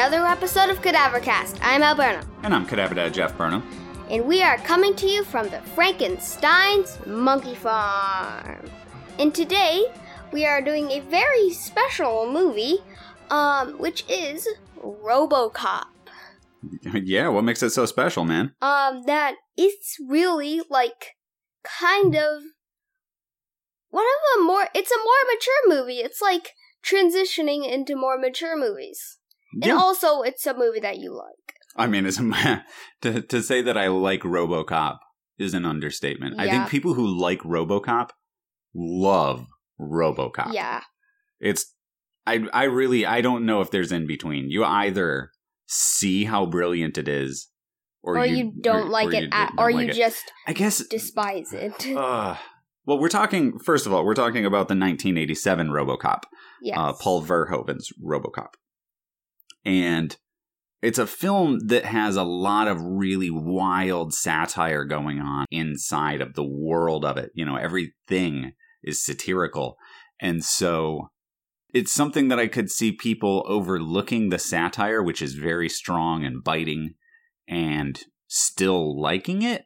Another episode of Cadavercast. I'm Al Burnham, And I'm Cadaver Dad Jeff Burnham. and we are coming to you from the Frankenstein's Monkey Farm. And today, we are doing a very special movie, um, which is RoboCop. Yeah, what makes it so special, man? Um, that it's really like kind of one of a more. It's a more mature movie. It's like transitioning into more mature movies. And also, it's a movie that you like. I mean, it's a, to to say that I like RoboCop is an understatement. I think people who like RoboCop love RoboCop. Yeah. It's I I really I don't know if there's in between. You either see how brilliant it is or, Or, you, don't or- like or it, you at, or like you it. just I guess despise it. uh, well, we're talking first of all, we're talking about the 1987 RoboCop. yes. uh, Paul Verhoeven's RoboCop, and it's a film that has a lot of really wild satire going on inside of the world of it. You know, everything is satirical, and so it's something that I could see people overlooking the satire, which is very strong and biting, and still liking it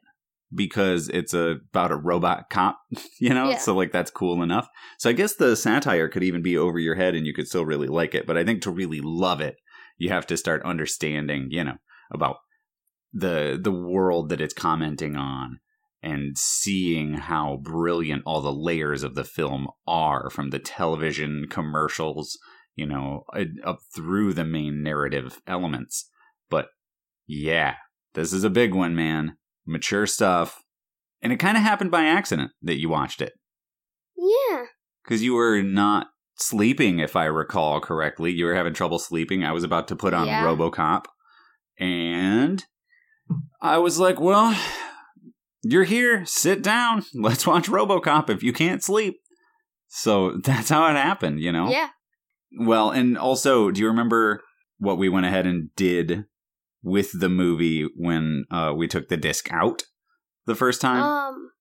because it's a, about a robot cop, you know? Yeah. So, like, that's cool enough. So, I guess the satire could even be over your head and you could still really like it. But I think to really love it, you have to start understanding, you know, about the the world that it's commenting on and seeing how brilliant all the layers of the film are from the television commercials, you know, up through the main narrative elements. But yeah, this is a big one, man. Mature stuff. And it kind of happened by accident that you watched it yeah. because you were not sleeping, if I recall correctly. You were having trouble sleeping. I was about to put on Yeah. Robocop, and I was like, "Well, you're here. Sit down. Let's watch Robocop if you can't sleep." So that's how it happened, you know. Yeah. Well, and also, do you remember what we went ahead and did with the movie when uh, we took the disc out the first time? Um,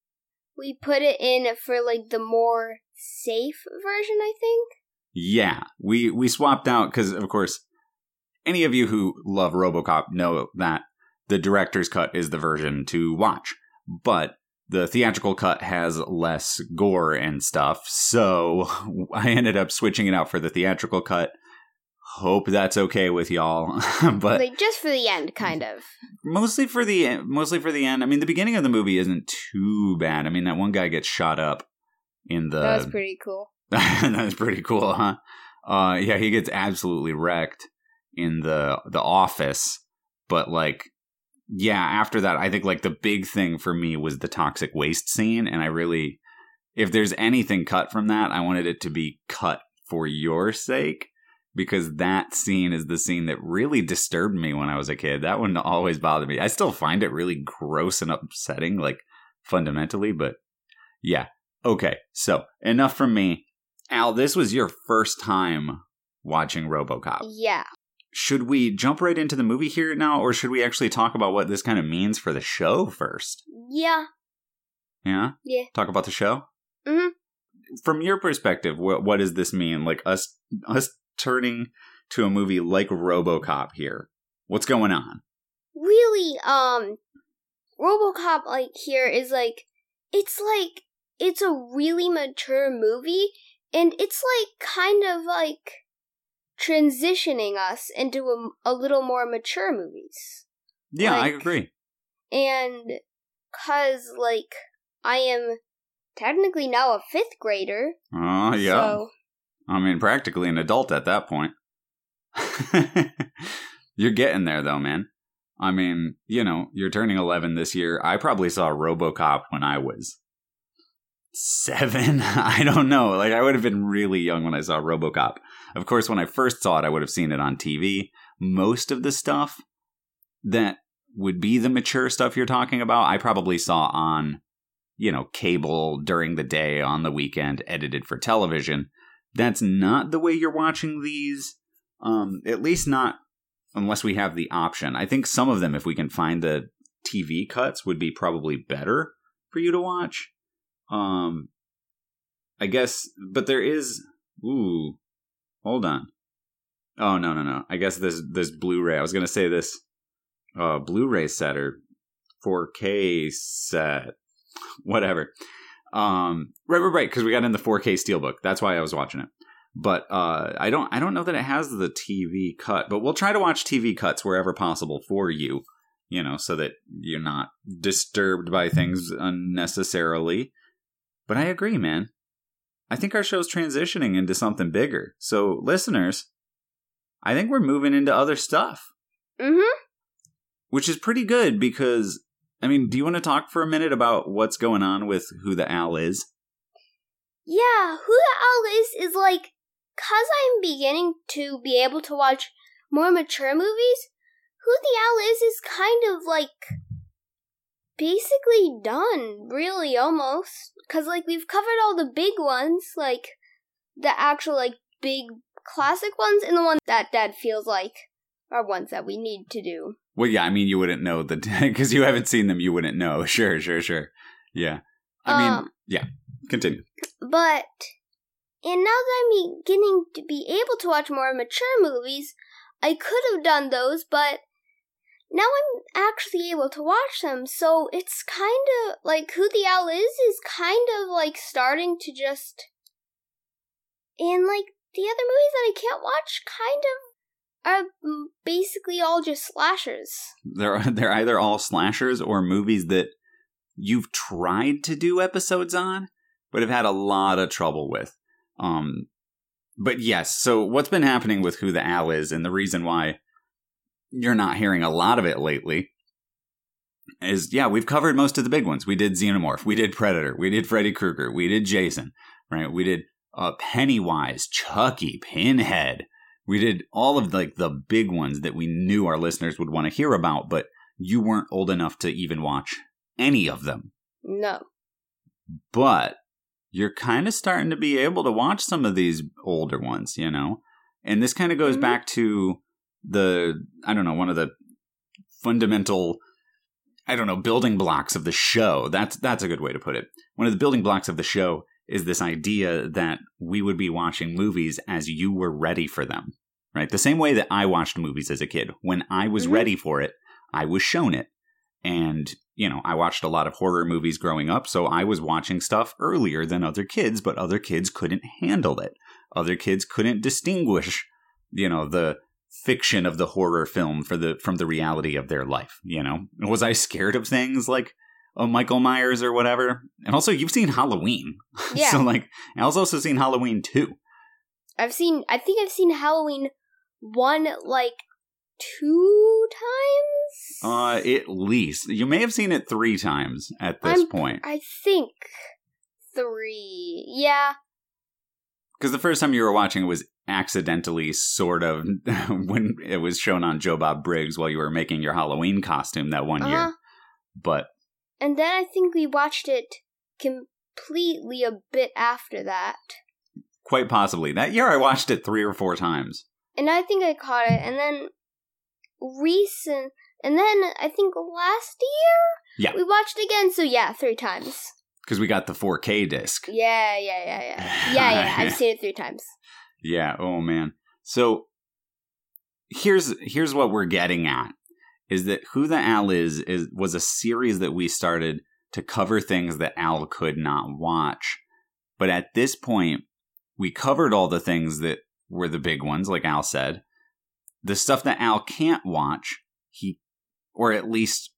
we put it in for like the more safe version, I think. Yeah, we we swapped out because, of course, any of you who love RoboCop know that the director's cut is the version to watch, but the theatrical cut has less gore and stuff. So I ended up switching it out for the theatrical cut. Hope that's okay with y'all, but like just for the end, kind of. mostly for the mostly for the end. I mean, the beginning of the movie isn't too bad. I mean, that one guy gets shot up in the that was pretty cool. That's pretty cool, huh? Uh, yeah, he gets absolutely wrecked in the the office, but like, yeah, after that, I think like the big thing for me was the toxic waste scene, and I really, if there's anything cut from that, I wanted it to be cut for your sake because that scene is the scene that really disturbed me when I was a kid. That one always bothered me. I still find it really gross and upsetting, like fundamentally, but yeah. Okay, so enough from me. Al, this was your first time watching Robocop. Yeah. Should we jump right into the movie here now, or should we actually talk about what this kind of means for the show first? Yeah. Yeah? Yeah. Talk about the show? Mhm. From your perspective, what, what does this mean? Like us, us turning to a movie like Robocop here. What's going on? Really, um, RoboCop like here is like it's like it's a really mature movie, and it's like kind of like transitioning us into a, a little more mature movies. Yeah, I agree. And cause like I am technically now a fifth grader. Oh, yeah. So I mean, practically an adult at that point. you're getting there, though, man. I mean, you know, you're turning 11 this year. I probably saw Robocop when I was seven. I don't know. Like I would have been really young when I saw RoboCop. Of course, when I first saw it, I would have seen it on TV. Most of the stuff that would be the mature stuff you're talking about, I probably saw on, you know, cable during the day, on the weekend, edited for television. That's not the way you're watching these. Um, at least not unless we have the option. I think some of them, if we can find the TV cuts, would be probably better for you to watch. Um, I guess, but there is. Ooh, hold on. Oh no no no! I guess this this Blu-ray. I was gonna say this uh, Blu-ray set or 4K set, whatever. Um, right, right, right. Because we got in the 4K steelbook. That's why I was watching it. But uh, I don't, I don't know that it has the TV cut. But we'll try to watch TV cuts wherever possible for you. You know, so that you're not disturbed by things unnecessarily. But I agree, man. I think our show's transitioning into something bigger. So, listeners, I think we're moving into other stuff. Mm-hmm. Which is pretty good because, I mean, do you want to talk for a minute about what's going on with who the owl is? Yeah, who the owl is is like, cause I'm beginning to be able to watch more mature movies, who the owl is is kind of like basically done, really, almost. Cause like we've covered all the big ones, like the actual like big classic ones, and the ones that Dad feels like are ones that we need to do. Well, yeah, I mean, you wouldn't know the because you haven't seen them. You wouldn't know. Sure, sure, sure. Yeah, I mean, Um, yeah. Continue. But and now that I'm beginning to be able to watch more mature movies, I could have done those, but now I'm actually able to watch them. So it's kind of like who the owl is is kind of like starting to just and like the other movies that I can't watch kind of are basically all just slashers. They're they're either all slashers or movies that you've tried to do episodes on, but have had a lot of trouble with. Um, but yes, so what's been happening with Who the Owl is, and the reason why you're not hearing a lot of it lately is yeah, we've covered most of the big ones. We did Xenomorph, we did Predator, we did Freddy Krueger, we did Jason, right? We did uh, Pennywise, Chucky, Pinhead. We did all of like the big ones that we knew our listeners would want to hear about, but you weren't old enough to even watch any of them. No. But you're kind of starting to be able to watch some of these older ones, you know? And this kind of goes Mhm. back to the, I don't know, one of the fundamental, I don't know, building blocks of the show. That's, that's a good way to put it. One of the building blocks of the show is this idea that we would be watching movies as you were ready for them, right? The same way that I watched movies as a kid. When I was Mhm. ready for it, I was shown it. And, you know, I watched a lot of horror movies growing up, so I was watching stuff earlier than other kids, but other kids couldn't handle it. Other kids couldn't distinguish, you know, the fiction of the horror film for the from the reality of their life, you know? Was I scared of things like oh, Michael Myers or whatever? And also you've seen Halloween. Yeah. so like I was also seen Halloween too. I've seen I think I've seen Halloween one like two times. Uh at least. You may have seen it 3 times at this I'm- point. I think three. Yeah. Because the first time you were watching it was accidentally, sort of, when it was shown on Joe Bob Briggs while you were making your Halloween costume that one Uh-huh. year. But And then I think we watched it completely a bit after that. quite possibly, that year I watched it three or four times. And I think I caught it. And then recent. And then I think last year Yeah. we watched again. So yeah, three times. Because we got the 4K disc. Yeah, yeah, yeah, yeah, yeah, yeah. I've seen it three times. Yeah, oh man. So here's here's what we're getting at is that Who the Al is is was a series that we started to cover things that Al could not watch. But at this point, we covered all the things that were the big ones, like Al said. The stuff that Al can't watch, he or at least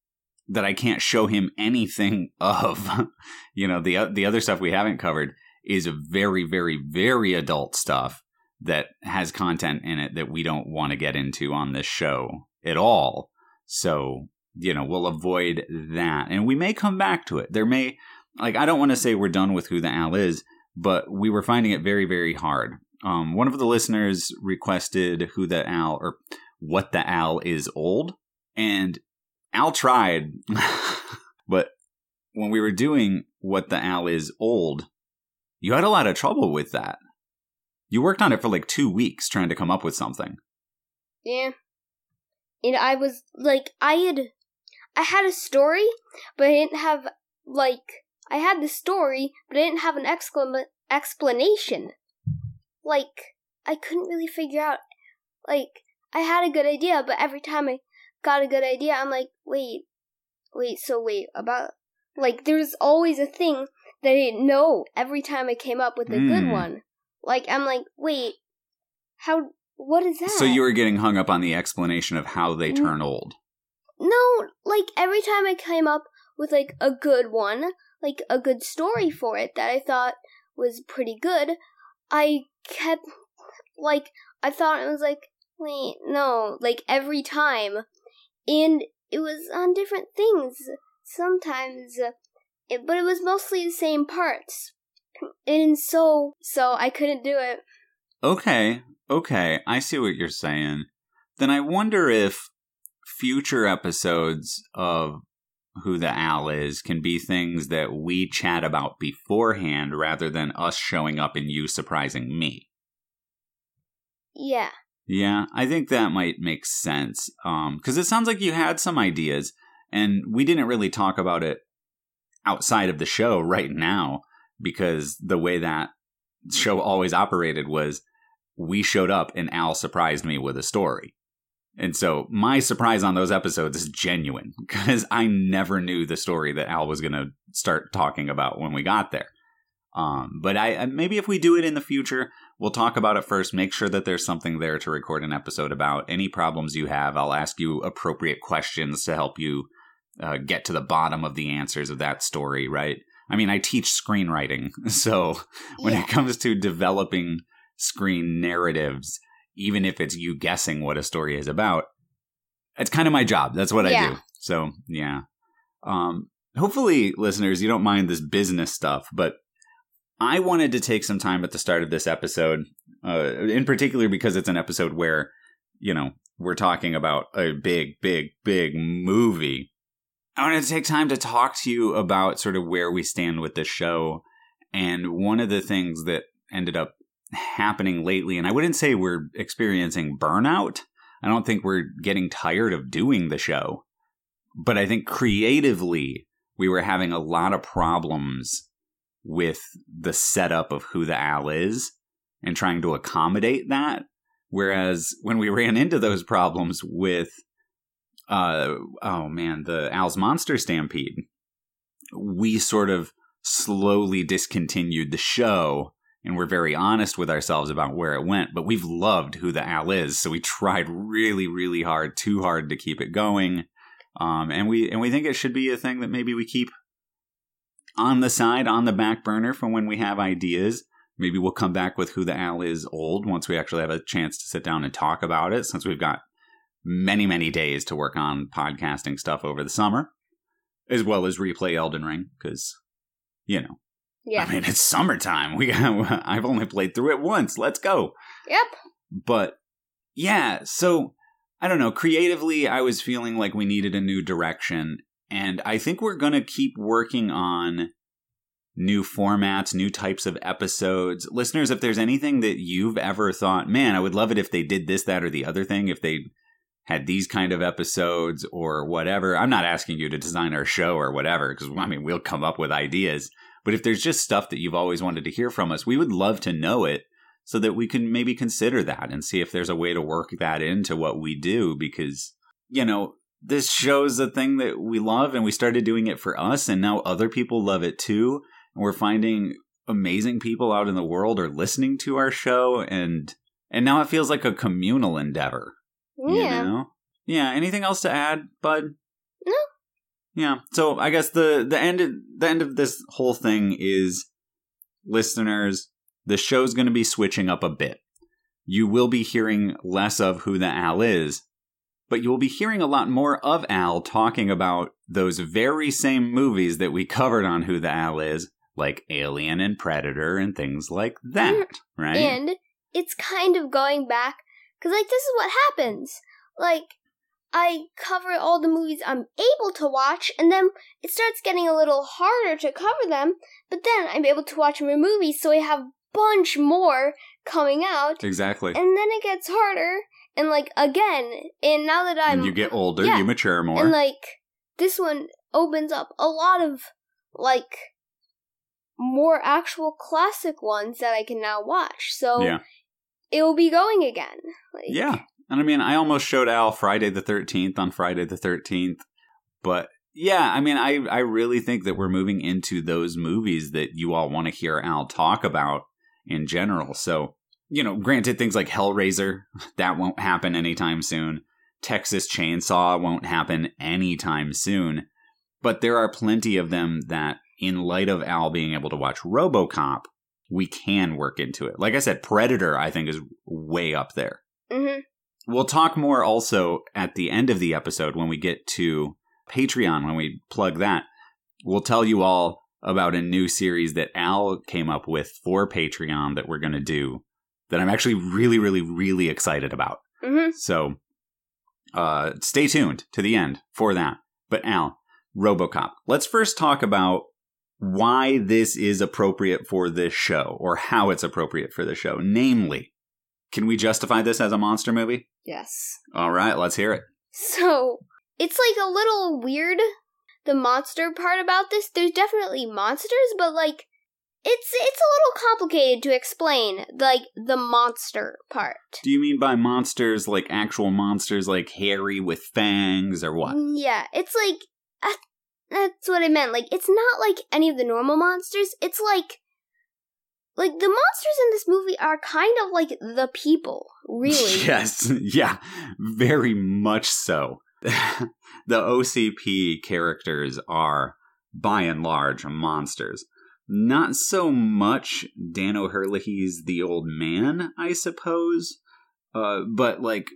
that I can't show him anything of. you know, the the other stuff we haven't covered is very, very, very adult stuff that has content in it that we don't want to get into on this show at all. So, you know, we'll avoid that. And we may come back to it. There may like I don't want to say we're done with who the Al is, but we were finding it very very hard. Um, one of the listeners requested who the Al or what the Al is old, and Al tried, but when we were doing what the Al is old, you had a lot of trouble with that. You worked on it for like two weeks trying to come up with something. Yeah. And I was like, I had, I had a story, but I didn't have like, I had the story, but I didn't have an exclam- explanation. Like, I couldn't really figure out. Like, I had a good idea, but every time I got a good idea, I'm like, wait, wait, so wait about like there's always a thing that I didn't know every time I came up with a Mm. good one. Like I'm like, wait, how? What is that? So you were getting hung up on the explanation of how they turn old. No, like every time I came up with like a good one, like a good story for it that I thought was pretty good, I kept like I thought it was like wait, no, like every time. And it was on different things sometimes, it, but it was mostly the same parts. And so so I couldn't do it. Okay, okay, I see what you're saying. Then I wonder if future episodes of Who the Al is can be things that we chat about beforehand rather than us showing up and you surprising me. Yeah. Yeah, I think that might make sense. Um, because it sounds like you had some ideas, and we didn't really talk about it outside of the show right now because the way that show always operated was we showed up and Al surprised me with a story. And so my surprise on those episodes is genuine because I never knew the story that Al was going to start talking about when we got there. Um, but I maybe if we do it in the future, we'll talk about it first. Make sure that there's something there to record an episode about. Any problems you have, I'll ask you appropriate questions to help you uh, get to the bottom of the answers of that story. Right? I mean, I teach screenwriting, so when yeah. it comes to developing screen narratives, even if it's you guessing what a story is about, it's kind of my job. That's what I do. So yeah. Um, hopefully, listeners, you don't mind this business stuff, but I wanted to take some time at the start of this episode, uh, in particular because it's an episode where, you know, we're talking about a big, big, big movie. I wanted to take time to talk to you about sort of where we stand with this show. And one of the things that ended up happening lately, and I wouldn't say we're experiencing burnout. I don't think we're getting tired of doing the show. But I think creatively, we were having a lot of problems with the setup of who the Al is and trying to accommodate that. Whereas when we ran into those problems with, uh, oh man, the Al's Monster Stampede, we sort of slowly discontinued the show and we're very honest with ourselves about where it went. But we've loved who the Al is, so we tried really, really hard, too hard to keep it going. Um, and we and we think it should be a thing that maybe we keep on the side, on the back burner from when we have ideas. Maybe we'll come back with who the Al is old once we actually have a chance to sit down and talk about it, since we've got many, many days to work on podcasting stuff over the summer, as well as replay Elden Ring, because, you know, Yeah. I mean, it's summertime. We I've only played through it once. Let's go. yep. But yeah, so I don't know. Creatively, I was feeling like we needed a new direction. And I think we're going to keep working on new formats, new types of episodes. Listeners, if there's anything that you've ever thought, man, I would love it if they did this, that, or the other thing, if they had these kind of episodes or whatever. I'm not asking you to design our show or whatever, because I mean, we'll come up with ideas. But if there's just stuff that you've always wanted to hear from us, we would love to know it so that we can maybe consider that and see if there's a way to work that into what we do because you know this shows a thing that we love and we started doing it for us and now other people love it too and we're finding amazing people out in the world are listening to our show and and now it feels like a communal endeavor you Yeah. know yeah anything else to add bud No. yeah so i guess the the end of, the end of this whole thing is listeners the show's going to be switching up a bit you will be hearing less of who the al is but you will be hearing a lot more of Al talking about those very same movies that we covered on Who the Al is, like Alien and Predator and things like that, mm, right? And it's kind of going back because, like, this is what happens. Like, I cover all the movies I'm able to watch, and then it starts getting a little harder to cover them. But then I'm able to watch more movies, so I have a bunch more coming out, exactly. and then it gets harder. And like again, and now that I'm And you get older, yeah. you mature more. and like this one opens up a lot of like more actual classic ones that I can now watch. So yeah. It will be going again. Like, Yeah. And I mean, I almost showed Al Friday the 13th on Friday the 13th. But yeah, I mean, I, I really think that we're moving into those movies that you all want to hear Al talk about in general. So, you know, granted, things like Hellraiser, that won't happen anytime soon. Texas Chainsaw won't happen anytime soon. But there are plenty of them that, in light of Al being able to watch Robocop, we can work into it. Like I said, Predator, I think, is way up there. hmm We'll talk more also at the end of the episode when we get to Patreon, when we plug that. We'll tell you all about a new series that Al came up with for Patreon that we're going to do that I'm actually really, really, really excited about. hmm So uh, stay tuned to the end for that. But Al, Robocop. Let's first talk about why this is appropriate for this show or how it's appropriate for the show. Namely, can we justify this as a monster movie? Yes. All right, let's hear it. So it's like a little weird. The monster part about this. There's definitely monsters, but like it's it's a little complicated to explain. Like the monster part. Do you mean by monsters like actual monsters like hairy with fangs or what? Mm, yeah, it's like that's what I meant. Like it's not like any of the normal monsters. It's like like the monsters in this movie are kind of like the people, really. yes, yeah, very much so. the OCP characters are, by and large, monsters. Not so much Dan O'Herlihy's the old man, I suppose. Uh, but like,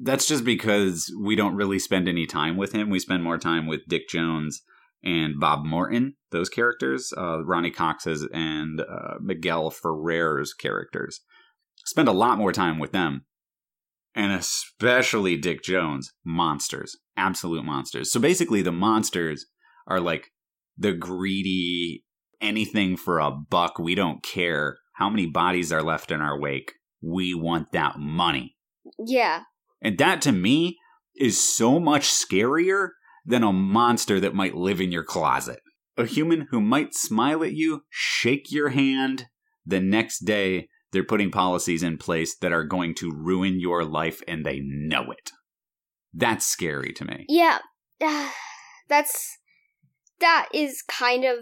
that's just because we don't really spend any time with him. We spend more time with Dick Jones and Bob Morton, those characters, uh, Ronny Cox's and uh, Miguel Ferrer's characters. Spend a lot more time with them. And especially Dick Jones, monsters, absolute monsters. So basically, the monsters are like the greedy, anything for a buck. We don't care how many bodies are left in our wake. We want that money. Yeah. And that to me is so much scarier than a monster that might live in your closet. A human who might smile at you, shake your hand, the next day they're putting policies in place that are going to ruin your life and they know it. That's scary to me. Yeah. Ah, that's that is kind of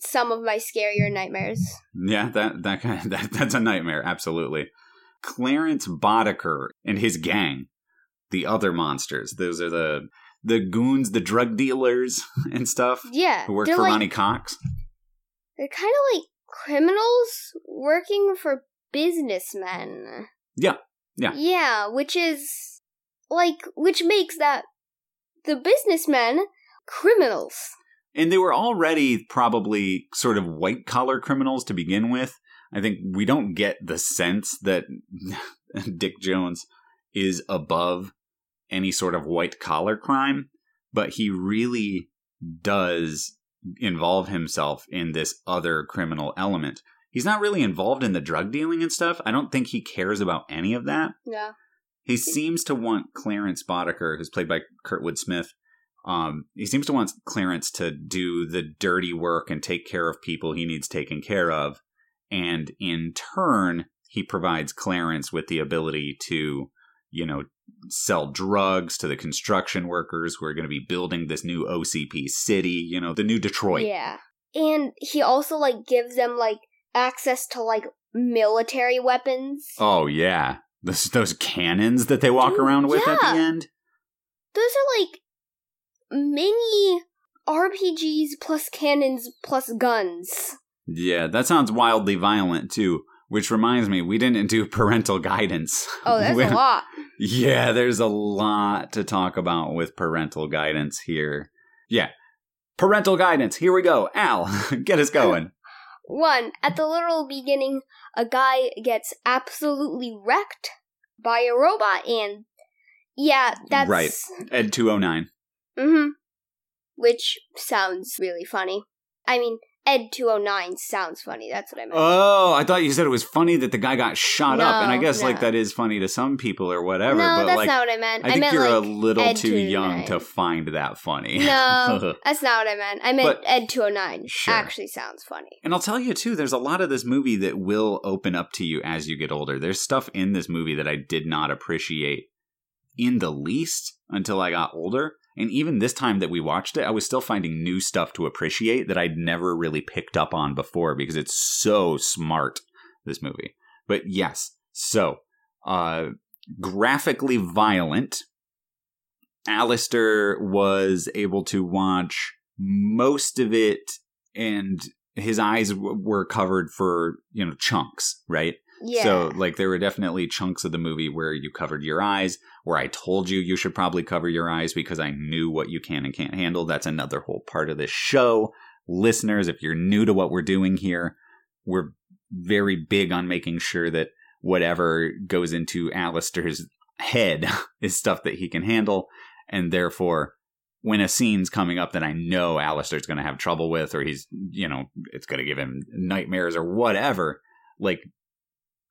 some of my scarier nightmares. Yeah, that that kind of, that that's a nightmare, absolutely. Clarence Boddicker and his gang, the other monsters. Those are the the goons, the drug dealers and stuff Yeah. who work for like, Ronny Cox. They're kind of like criminals working for businessmen. Yeah. Yeah. Yeah, which is like which makes that the businessmen criminals. And they were already probably sort of white collar criminals to begin with. I think we don't get the sense that Dick Jones is above any sort of white collar crime, but he really does involve himself in this other criminal element. He's not really involved in the drug dealing and stuff. I don't think he cares about any of that. Yeah. He seems to want Clarence Boddicker, who's played by Kurtwood Smith. Um, he seems to want Clarence to do the dirty work and take care of people he needs taken care of. And in turn, he provides Clarence with the ability to, you know, sell drugs to the construction workers who are going to be building this new OCP city, you know, the new Detroit. Yeah. And he also like gives them like access to like military weapons. Oh, yeah. Those, those cannons that they walk Dude, around with at the end. Those are like mini RPGs plus cannons plus guns. Yeah, that sounds wildly violent too. Which reminds me, we didn't do parental guidance. Oh, that's a lot. Yeah, there's a lot to talk about with parental guidance here. Yeah. Parental guidance. Here we go. Al, get us going. One, at the literal beginning, a guy gets absolutely wrecked by a robot, and yeah, that's Right. Ed 209. Mm-hmm. Which sounds really funny. I mean, Ed two oh nine sounds funny. That's what I meant. Oh, I thought you said it was funny that the guy got shot up, and I No, guess like that is funny to some people or whatever. no, but that's like, not what I meant. I think meant you're like a little Ed too young oh to find that funny. No, that's not what I meant. I meant But- Ed two oh nine. Sure. Actually, sounds funny. And I'll tell you too, there's a lot of this movie that will open up to you as you get older. There's stuff in this movie that I did not appreciate in the least until I got older. And even this time that we watched it, I was still finding new stuff to appreciate that I'd never really picked up on before because it's so smart, this movie. But yes, so uh graphically violent. Alistair was able to watch most of it and his eyes w- were covered for you know chunks right Yeah. so like there were definitely chunks of the movie where you covered your eyes where i told you you should probably cover your eyes because i knew what you can and can't handle that's another whole part of this show listeners if you're new to what we're doing here we're very big on making sure that whatever goes into Alistair's head is stuff that he can handle and therefore when a scene's coming up that I know Alistair's going to have trouble with, or he's, you know, it's going to give him nightmares or whatever, like,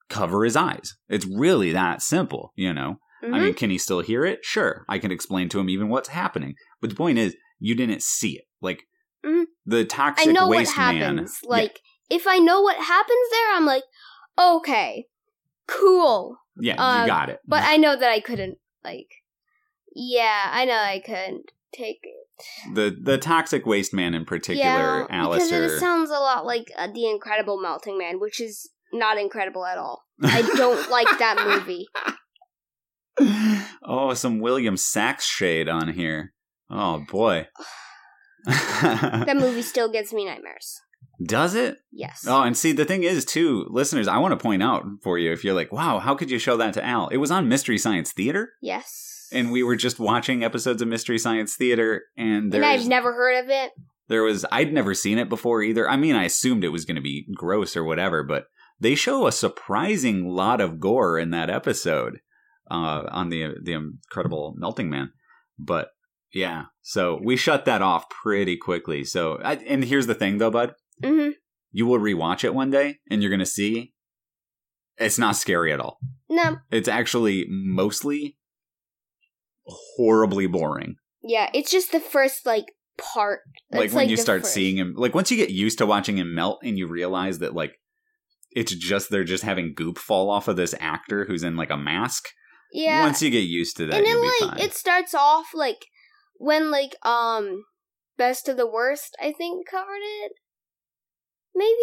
cover his eyes. It's really that simple, you know? Mhm. I mean, can he still hear it? Sure. I can explain to him even what's happening. But the point is, you didn't see it. Like, Mhm. the toxic I know what waste man. happens. Like, if I know what happens there, I'm like, okay, cool. Yeah, um, you got it. But I know that I couldn't, like, yeah, I know I couldn't take it. the the toxic waste man in particular, yeah, Alistair. because it sounds a lot like uh, the Incredible Melting Man, which is not incredible at all. I don't like that movie. oh, some William Sachs shade on here. Oh boy. That movie still gives me nightmares. Does it? Yes. Oh, and see, the thing is, too, listeners, I want to point out for you if you're like, wow, how could you show that to Al? It was on Mystery Science Theater, yes. and we were just watching episodes of Mystery Science Theater, and and I've never heard of it. there was, I'd never seen it before either. I mean, I assumed it was going to be gross or whatever, but they show a surprising lot of gore in that episode uh, on the the Incredible Melting Man. But yeah, so we shut that off pretty quickly. So, I, and here's the thing, though, bud hmm you will rewatch it one day and you're going to see it's not scary at all. No. It's actually mostly horribly boring. Yeah, it's just the first like part. like when you start first. seeing him, like once you get used to watching him melt and you realize that like it's just they're just having goop fall off of this actor who's in like a mask. Yeah. Once you get used to that, and then like fine. it starts off like when like um best of the worst I think covered it. Maybe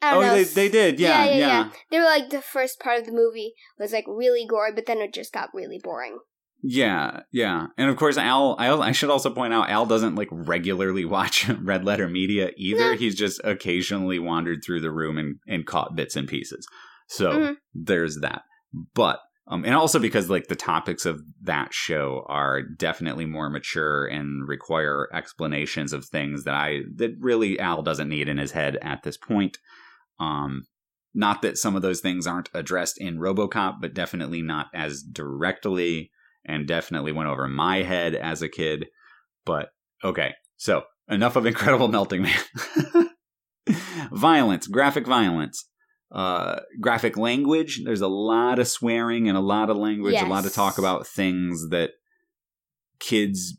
I oh, don't know. they they did, yeah, yeah. yeah, yeah. They were like the first part of the movie was like really gory, but then it just got really boring. Yeah, yeah, and of course, Al. I, I should also point out, Al doesn't like regularly watch Red Letter Media either. No. He's just occasionally wandered through the room and and caught bits and pieces. So Mhm. there's that. But um, and also because like the topics of that show are definitely more mature and require explanations of things that I that really Al doesn't need in his head at this point. Um, not that some of those things aren't addressed in RoboCop, but definitely not as directly and definitely went over my head as a kid. But okay, so enough of Incredible Melting Man. violence, graphic violence, uh, graphic language. There's a lot of swearing and a lot of language, a lot of talk about things that kids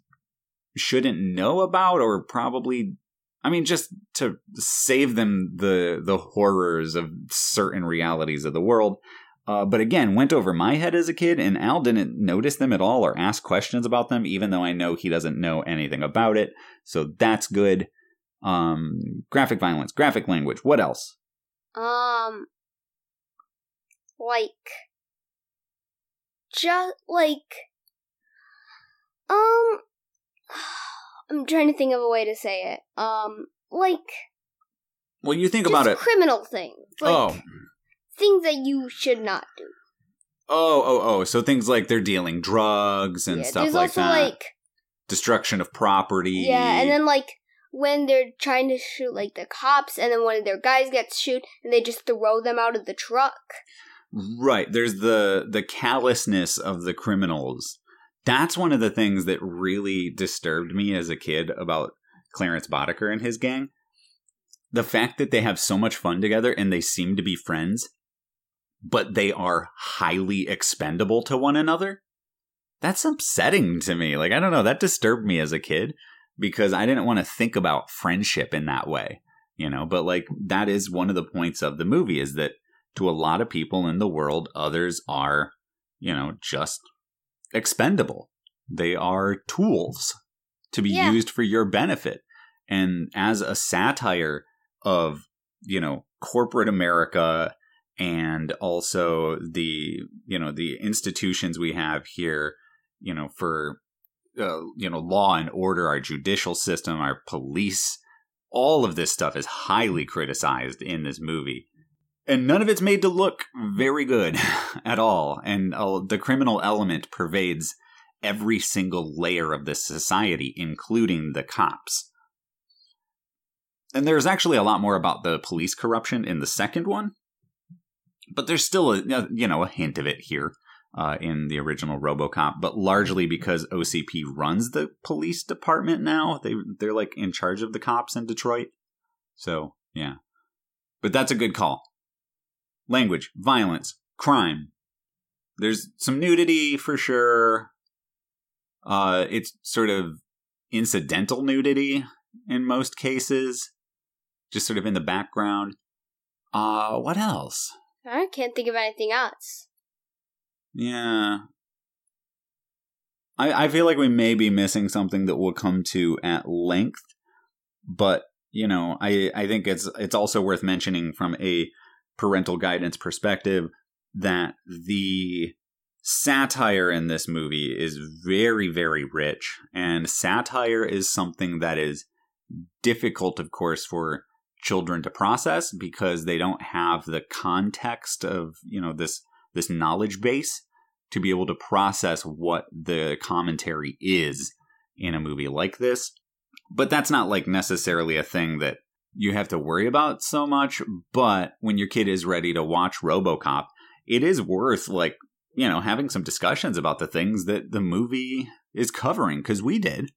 shouldn't know about or probably I mean just to save them the the horrors of certain realities of the world. Uh, but again, went over my head as a kid, and Al didn't notice them at all or ask questions about them, even though I know he doesn't know anything about it. So that's good. Um, graphic violence, graphic language. What else? Um, like, just like, um, I'm trying to think of a way to say it. Um, like, Well, you think about it. criminal things. Like, oh, things that you should not do. Oh, oh, oh. So things like they're dealing drugs and yeah, stuff like also that. like Destruction of property. yeah, and then like when they're trying to shoot like the cops, and then one of their guys gets shoot, and they just throw them out of the truck. Right. There's the the callousness of the criminals. That's one of the things that really disturbed me as a kid about Clarence Boddicker and his gang. The fact that they have so much fun together and they seem to be friends, but they are highly expendable to one another. That's upsetting to me. Like I don't know, that disturbed me as a kid because I didn't want to think about friendship in that way, you know, but like that is one of the points of the movie is that to a lot of people in the world, others are, you know, just expendable. They are tools to be Yeah. used for your benefit. And as a satire of, you know, corporate America and also the, you know, the institutions we have here, you know, for, uh, you know, law and order, our judicial system, our police, all of this stuff is highly criticized in this movie. And none of it's made to look very good at all. And uh, the criminal element pervades every single layer of this society including the cops. And there's actually a lot more about the police corruption in the second one but there's still a you know a hint of it here uh, in the original RoboCop, but largely because OCP runs the police department now. They they're like in charge of the cops in Detroit. So yeah, but that's a good call language, violence, crime. There's some nudity for sure. Uh, it's sort of incidental nudity in most cases, just sort of in the background. Uh, what else? I can't think of anything else. Yeah. I, I feel like we may be missing something that we'll come to at length, but you know, I, I think it's it's also worth mentioning from a parental guidance perspective that the satire in this movie is very, very rich. And satire is something that is difficult, of course, for children to process because they don't have the context of, you know, this this knowledge base to be able to process what the commentary is in a movie like this. But that's not like necessarily a thing that you have to worry about so much. But when your kid is ready to watch Robocop, it is worth like, you know, having some discussions about the things that the movie is covering because we did.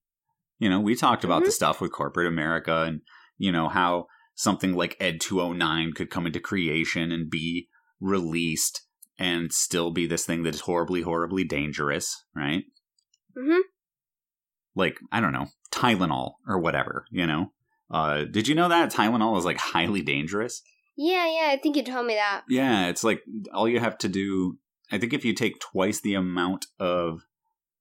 You know, we talked about the mm-hmm. stuff with corporate America and, you know, how something like Ed 209 could come into creation and be released and still be this thing that is horribly, horribly dangerous, right? Mm-hmm. Like, I don't know, Tylenol or whatever, you know? Uh, did you know that Tylenol is like highly dangerous? Yeah, yeah, I think you told me that. Yeah, it's like all you have to do. I think if you take twice the amount of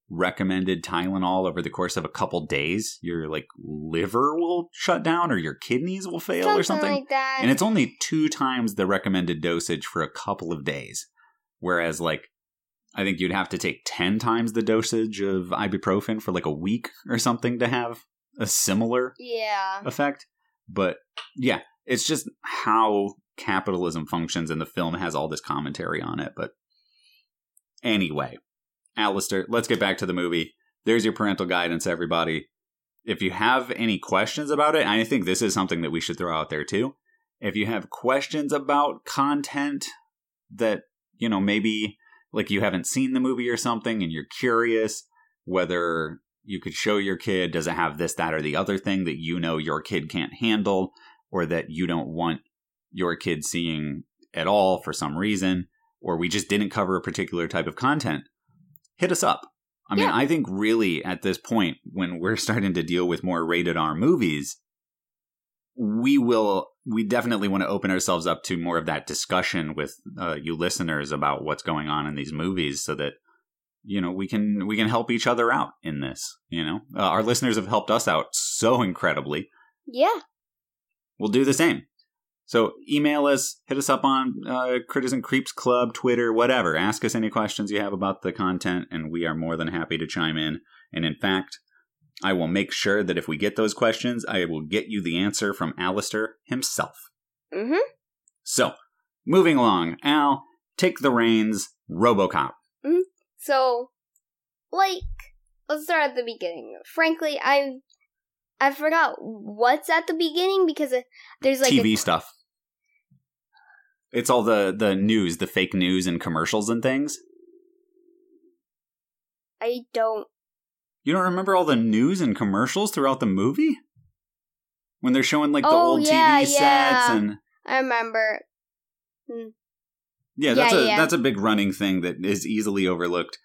recommended Tylenol over the course of a couple days, your like liver will shut down or your kidneys will fail or something. like that. and it's only two times the recommended dosage for a couple of days. Whereas, like, I think you'd have to take 10 times the dosage of ibuprofen for like a week or something to have a similar yeah. effect. But yeah, it's just how capitalism functions, and the film has all this commentary on it. But anyway, Alistair, let's get back to the movie. There's your parental guidance, everybody. If you have any questions about it, I think this is something that we should throw out there too. If you have questions about content that, you know, maybe like you haven't seen the movie or something and you're curious whether you could show your kid, does it have this, that, or the other thing that you know your kid can't handle or that you don't want your kid seeing at all for some reason, or we just didn't cover a particular type of content, hit us up. I mean, Yeah. I think really at this point, when we're starting to deal with more rated R movies, we will, we definitely want to open ourselves up to more of that discussion with uh, you listeners about what's going on in these movies so that you know we can we can help each other out in this you know? Uh, our listeners have helped us out so incredibly. Yeah. we'll do the same. So email us hit us up on uh, criticism creeps club twitter whatever. Ask us any questions you have about the content and we are more than happy to chime in. And in fact i will make sure that if we get those questions i will get you the answer from Alistair himself Mm-hmm. so moving along. Al, take the reins. RoboCop. So, like, let's start at the beginning. Frankly, I I forgot what's at the beginning because there's like TV a, stuff. It's all the the news, the fake news and commercials and things. I don't. You don't remember all the news and commercials throughout the movie? When they're showing like the Oh, old yeah, TV sets yeah. and I remember. Hmm. yeah, that's Yeah, a that's a big running thing that is easily overlooked,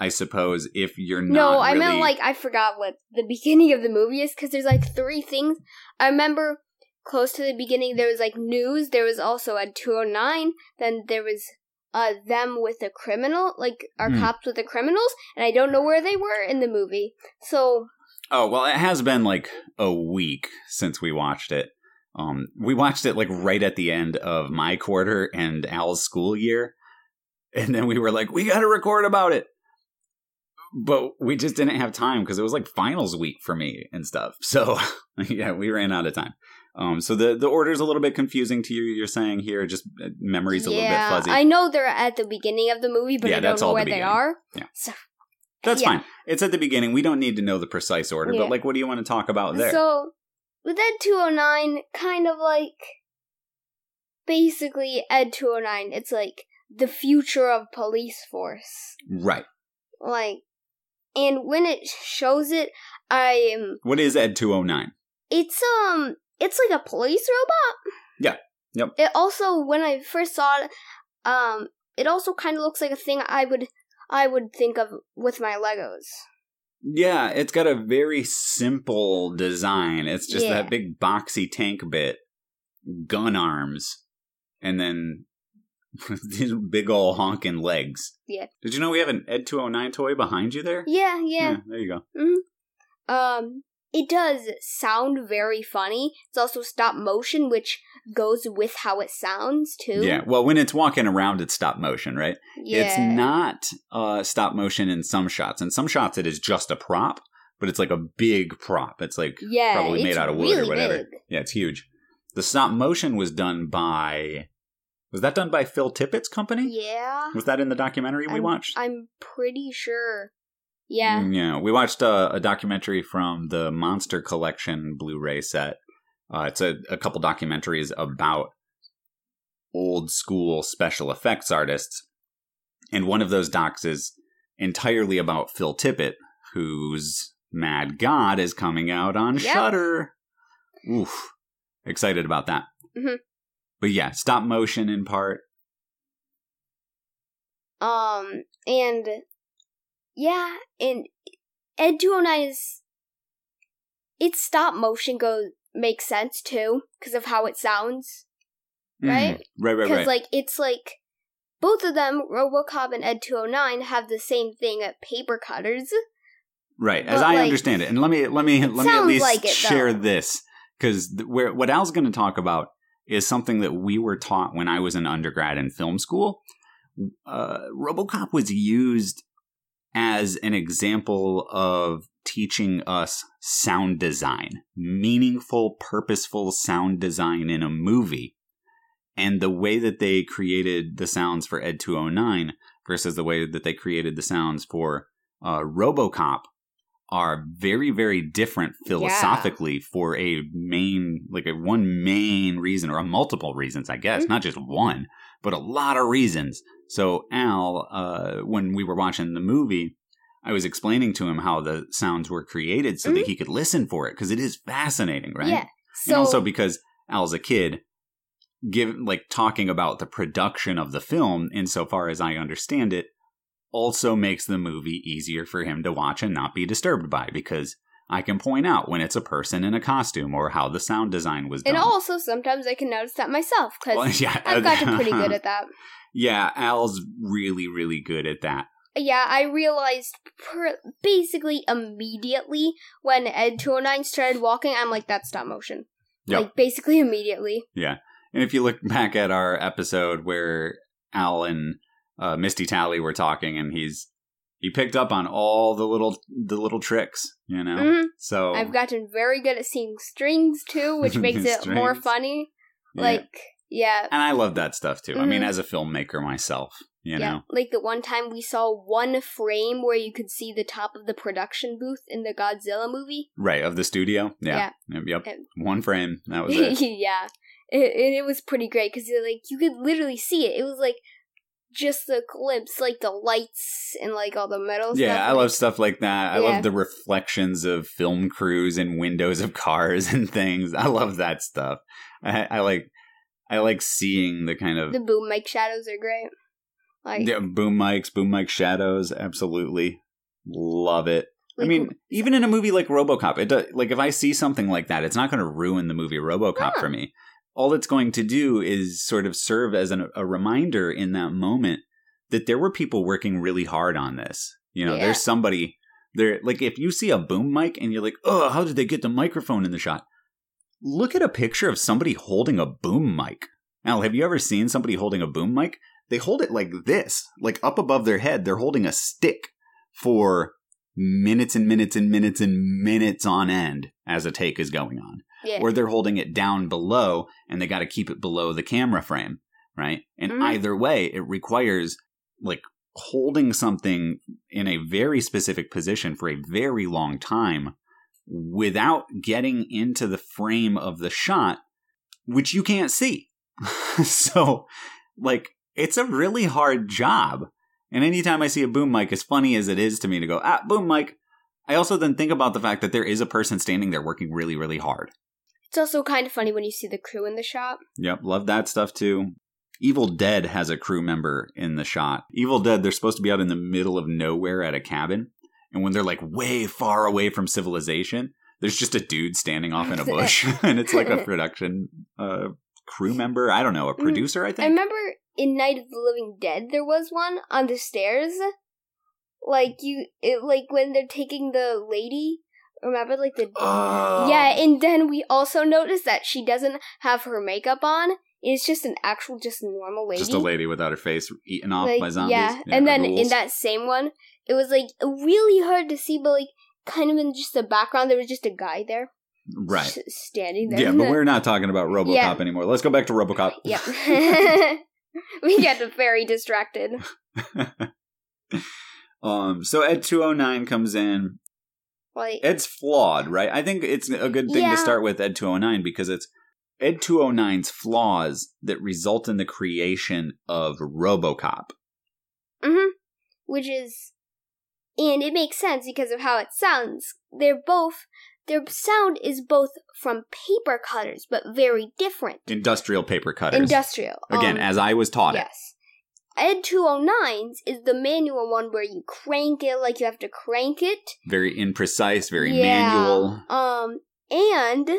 I suppose, if you're not No, I really meant like I forgot what the beginning of the movie is because there's like three things. I remember close to the beginning there was like news. There was also at 209. Then there was uh them with a criminal, like our Hmm. cops with the criminals, and I don't know where they were in the movie. So Oh, well, it has been like a week since we watched it. Um, we watched it like right at the end of my quarter and Al's school year. And then we were like, we got to record about it. But we just didn't have time because it was like finals week for me and stuff. So, yeah, we ran out of time. Um, so the, the order's a little bit confusing to you, you're saying here. Just uh, memory's a yeah, little bit fuzzy. I know they're at the beginning of the movie, but Yeah, I don't that's know all the where they beginning. are. Yeah. So That's yeah. fine. It's at the beginning. We don't need to know the precise order, Yeah. but like, what do you want to talk about there? So with Ed 209, kind of like basically Ed 209, it's like the future of police force. right. Like, and when it shows it, I am. What is Ed 209? It's um, it's like a police robot. Yeah. Yep. It also, when I first saw it, um, it also kind of looks like a thing I would, I would think of with my Legos. Yeah, it's got a very simple design. It's just Yeah. that big boxy tank bit, gun arms, and then these big ol' honking legs. Yeah. Did you know we have an Ed 209 toy behind you there? Yeah, yeah. there you go. Um, it does sound very funny. It's also stop motion, which goes with how it sounds too. Yeah. Well, when it's walking around, it's stop motion, right? yeah. It's not uh, stop motion in some shots. In some shots, it is just a prop, but it's like a big prop. It's like Yeah, probably made out of wood really or whatever. big. Yeah, it's huge. The stop motion was done by. Was that done by Phil Tippett's company? Yeah, Was that in the documentary we I'm- watched? I'm pretty sure. Yeah, Mm, Yeah, we watched a, a documentary from the Monster Collection Blu-ray set. Uh, it's a, a couple documentaries about old school special effects artists, and one of those docs is entirely about Phil Tippett, whose Mad God is coming out on Yep. Shudder. Oof, excited about that. Mhm. But yeah, stop motion in part. Um, and yeah, and Ed 209 is its stop motion goes makes sense too because of how it sounds. Right? Mm, right, right, Because right. like it's like both of them, RoboCop and Ed 209, have the same thing at paper cutters. Right, as I like, understand it, and let me let me let me at least like it, share though. this because th- where what Al's going to talk about is something that we were taught when I was an undergrad in film school. Uh, RoboCop was used as an example of teaching us sound design, meaningful, purposeful sound design in a movie. And the way that they created the sounds for Ed 209 versus the way that they created the sounds for uh, RoboCop are very, very different philosophically for a main, like a one main reason or a multiple reasons, I guess, Mhm. not just one, but a lot of reasons. So Al, uh, when we were watching the movie, I was explaining to him how the sounds were created so that he could listen for it because it is fascinating, right? Mm-hmm. Yeah. So and also because Al's a kid, give like talking about the production of the film, insofar as I understand it, also makes the movie easier for him to watch and not be disturbed by because I can point out when it's a person in a costume or how the sound design was done. and also sometimes I can notice that myself because Well, yeah, I've gotten pretty good at that. Yeah, Al's really, really good at that. Yeah, I realized pr- basically immediately when Ed 209 started walking, I'm like, that's stop motion. Yep. Like, basically immediately. Yeah. And if you look back at our episode where Al and uh, Misty Tally we were talking, and he's he picked up on all the little the little tricks, you know. Mhm. So I've gotten very good at seeing strings too, which makes it more funny. yeah. Like, Yeah. And I love that stuff too. I mean, Mhm. as a filmmaker myself, you yeah. know. Like the one time we saw one frame where you could see the top of the production booth in the Godzilla movie. Right, of the studio. Yeah. Yep. yep. One frame. That was it. yeah. It, and it was pretty great because like you could literally see it. It was like just the glimpse, like the lights and like all the metal stuff. Yeah, I like- love stuff like that. I Yeah. love the reflections of film crews and windows of cars and things. I love that stuff. I, I like I like seeing the kind of the boom mic shadows are great. Like, yeah, boom mics, boom mic shadows. Absolutely love it. I mean, even in a movie like RoboCop, it does, like if I see something like that, it's not going to ruin the movie RoboCop for me. All it's going to do is sort of serve as an, a reminder in that moment that there were people working really hard on this. You know, Yeah. there's somebody there. Like if you see a boom mic and you're like, "Oh, how did they get the microphone in the shot?" Look at a picture of somebody holding a boom mic. Al, have you ever seen somebody holding a boom mic? They hold it like this, like up above their head. They're holding a stick for minutes and minutes and minutes and minutes on end as a take is going on. Yeah. Or they're holding it down below and they got to keep it below the camera frame, right? And Mhm. either way, it requires like holding something in a very specific position for a very long time without getting into the frame of the shot, which you can't see. so, like, it's a really hard job. And anytime I see a boom mic, as funny as it is to me to go, ah, boom mic, I also then think about the fact that there is a person standing there working really, really hard. It's also kind of funny when you see the crew in the shop. Yep, love that stuff too. Evil Dead has a crew member in the shot. Evil Dead, they're supposed to be out in the middle of nowhere at a cabin. And when they're like way far away from civilization, there's just a dude standing off in a bush. and it's like a production uh, crew member. I don't know, a Mm, producer, I think. I remember in Night of the Living Dead there was one on the stairs. Like you, it like when they're taking the lady. Remember, like the Oh. yeah, and then we also noticed that she doesn't have her makeup on. It's just an actual, just normal lady. Just a lady without her face eaten off like, by zombies. Yeah, and then in that same one, it was like really hard to see, but like kind of in just the background, there was just a guy there, Right. s- standing there. Yeah, but we're not talking about RoboCop Yeah. anymore. Let's go back to RoboCop. Yep. we get very distracted. um, so Ed 209 comes in. Like, Ed's flawed, right? I think it's a good thing Yeah. to start with Ed 209 because it's Ed 209's flaws that result in the creation of RoboCop. hmm which is, and it makes sense because of how it sounds. They're both, their sound is both from paper cutters, but very different. Industrial paper cutters. Industrial. Again, Um, as I was taught it. Yes. Ed 209's is the manual one where you crank it like you have to crank it. Very imprecise, very Yeah. manual. Um, and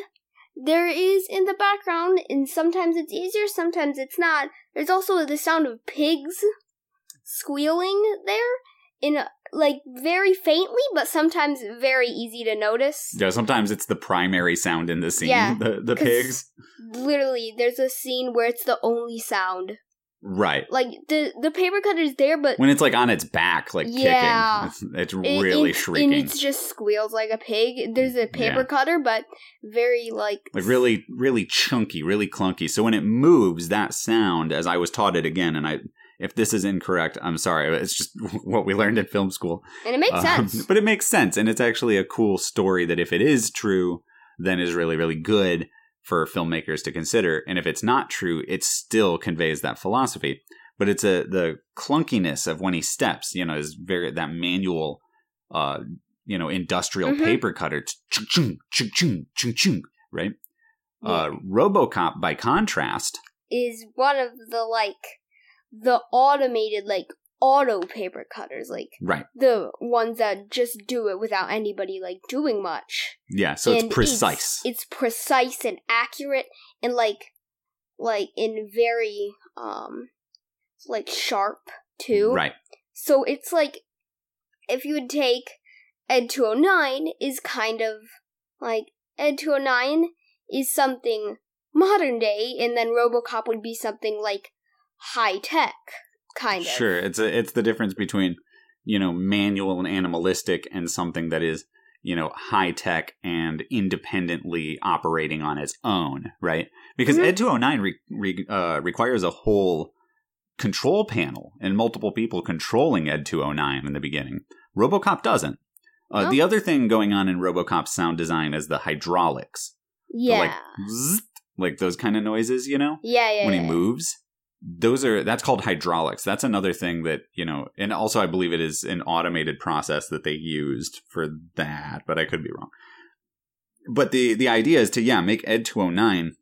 there is in the background, and sometimes it's easier, sometimes it's not. There's also the sound of pigs squealing there, in a, like very faintly, but sometimes very easy to notice. Yeah, sometimes it's the primary sound in the scene, Yeah, the, the pigs. Literally, there's a scene where it's the only sound. Right. Like the the paper cutter's there, but When it's like on its back, like Yeah. kicking, it's, it's It- really it- shrieking. And it just squeals like a pig. There's a paper Yeah. cutter, but very like like really really chunky really clunky so when it moves that sound as i was taught it again and i if this is incorrect i'm sorry it's just what we learned in film school and it makes Um, sense. but it makes sense and it's actually a cool story that if it is true then is really really good for filmmakers to consider and if it's not true it still conveys that philosophy but it's a the clunkiness of when he steps you know is very that manual uh you know industrial Mhm. paper cutter right uh robocop by contrast Is one of the like the automated like auto paper cutters, like right the ones that just do it without anybody like doing much. yeah so And it's precise It's, precise and accurate and like like in very um like sharp too. right So it's like if you would take Ed 209 is kind of like Ed 209 is something modern day and then RoboCop would be something like high tech kind of. Sure, it's a, it's the difference between you know manual and animalistic and something that is you know, high tech and independently operating on its own, right? Because Mhm. Ed 209 re- re- uh, requires a whole control panel and multiple people controlling Ed 209 in the beginning. Robocop doesn't. Uh. The other thing going on in Robocop's sound design is the hydraulics. The, Yeah. like, zzzt, like those kind of noises, you know? yeah, yeah. when he yeah. moves those are that's called hydraulics. That's another thing that you know and also i believe it is an automated process that they used for that but i could be wrong. But the the idea is to yeah make ed 209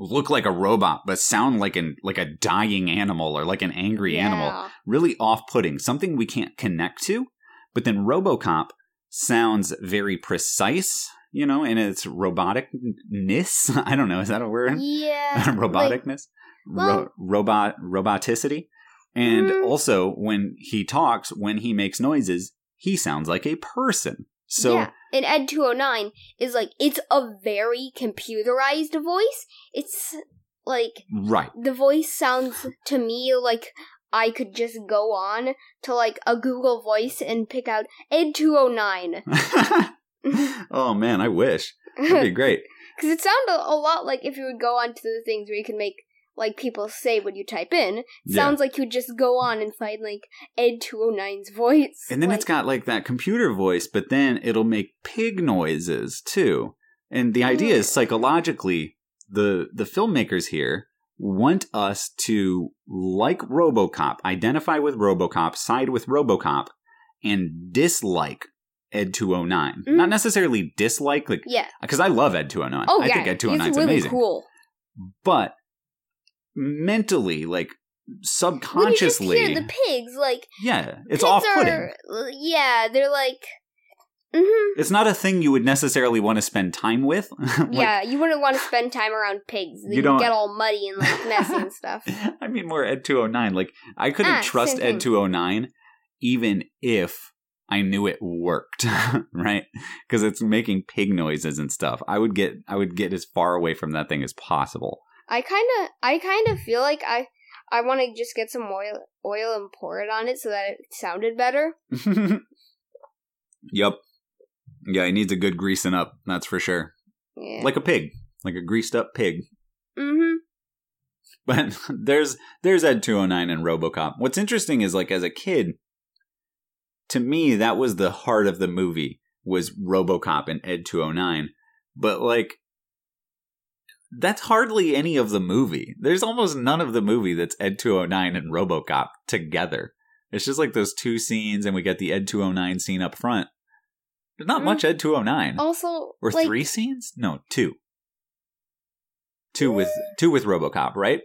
look like a robot but sound like an like a dying animal or like an angry animal. Really off-putting something we can't connect to but then robocop sounds very precise you know in its roboticness. I don't know is that a word? Yeah. roboticness, well- Ro- robot roboticity, and Mm. also when he talks, when he makes noises, he sounds like a person. So yeah. And Ed 209 is like, it's a very computerized voice. It's like, right, the voice sounds to me like I could just go on to like a Google voice and pick out Ed 209. oh man, I wish that'd be great. Because it sounded a lot like if you would go on to the things where you can make like people say when you type in. Yeah. sounds like you just go on and find like Ed 209's voice. And then like, it's got like that computer voice, but then it'll make pig noises too. And the idea is psychologically, the the filmmakers here want us to like RoboCop, identify with RoboCop, side with RoboCop, and dislike Ed 209. Mm. Not necessarily dislike, like yeah. because I love Ed 209. Oh I yeah. think Ed 209 he's really amazing. cool. But mentally, like When you just subconsciously, hear the pigs, like yeah, it's pigs off-putting. yeah, they're like. hmm It's not a thing you would necessarily want to spend time with. Like, yeah, you wouldn't want to spend time around pigs. They You don't- get all muddy and like messy and stuff. I mean, more Ed 209. Like, I couldn't Ah, trust. Ed 209 even if I knew it worked, right? Because it's making pig noises and stuff. I would get, I would get as far away from that thing as possible. I kind of, I kind of feel like I, I want to just get some oil, oil and pour it on it so that it sounded better. yep. Yeah, he needs a good greasing up. That's for sure. Yeah. Like a pig, like a greased up pig. mm-hmm. But there's there's Ed 209 and RoboCop. What's interesting is like as a kid, to me that was the heart of the movie was RoboCop and Ed 209. But like that's hardly any of the movie. There's almost none of the movie that's Ed 209 and RoboCop together. It's just like those two scenes and we get the Ed 209 scene up front. There's not Mm. much Ed 209. Also, or like, three scenes? No, two. Two with two with RoboCop, right?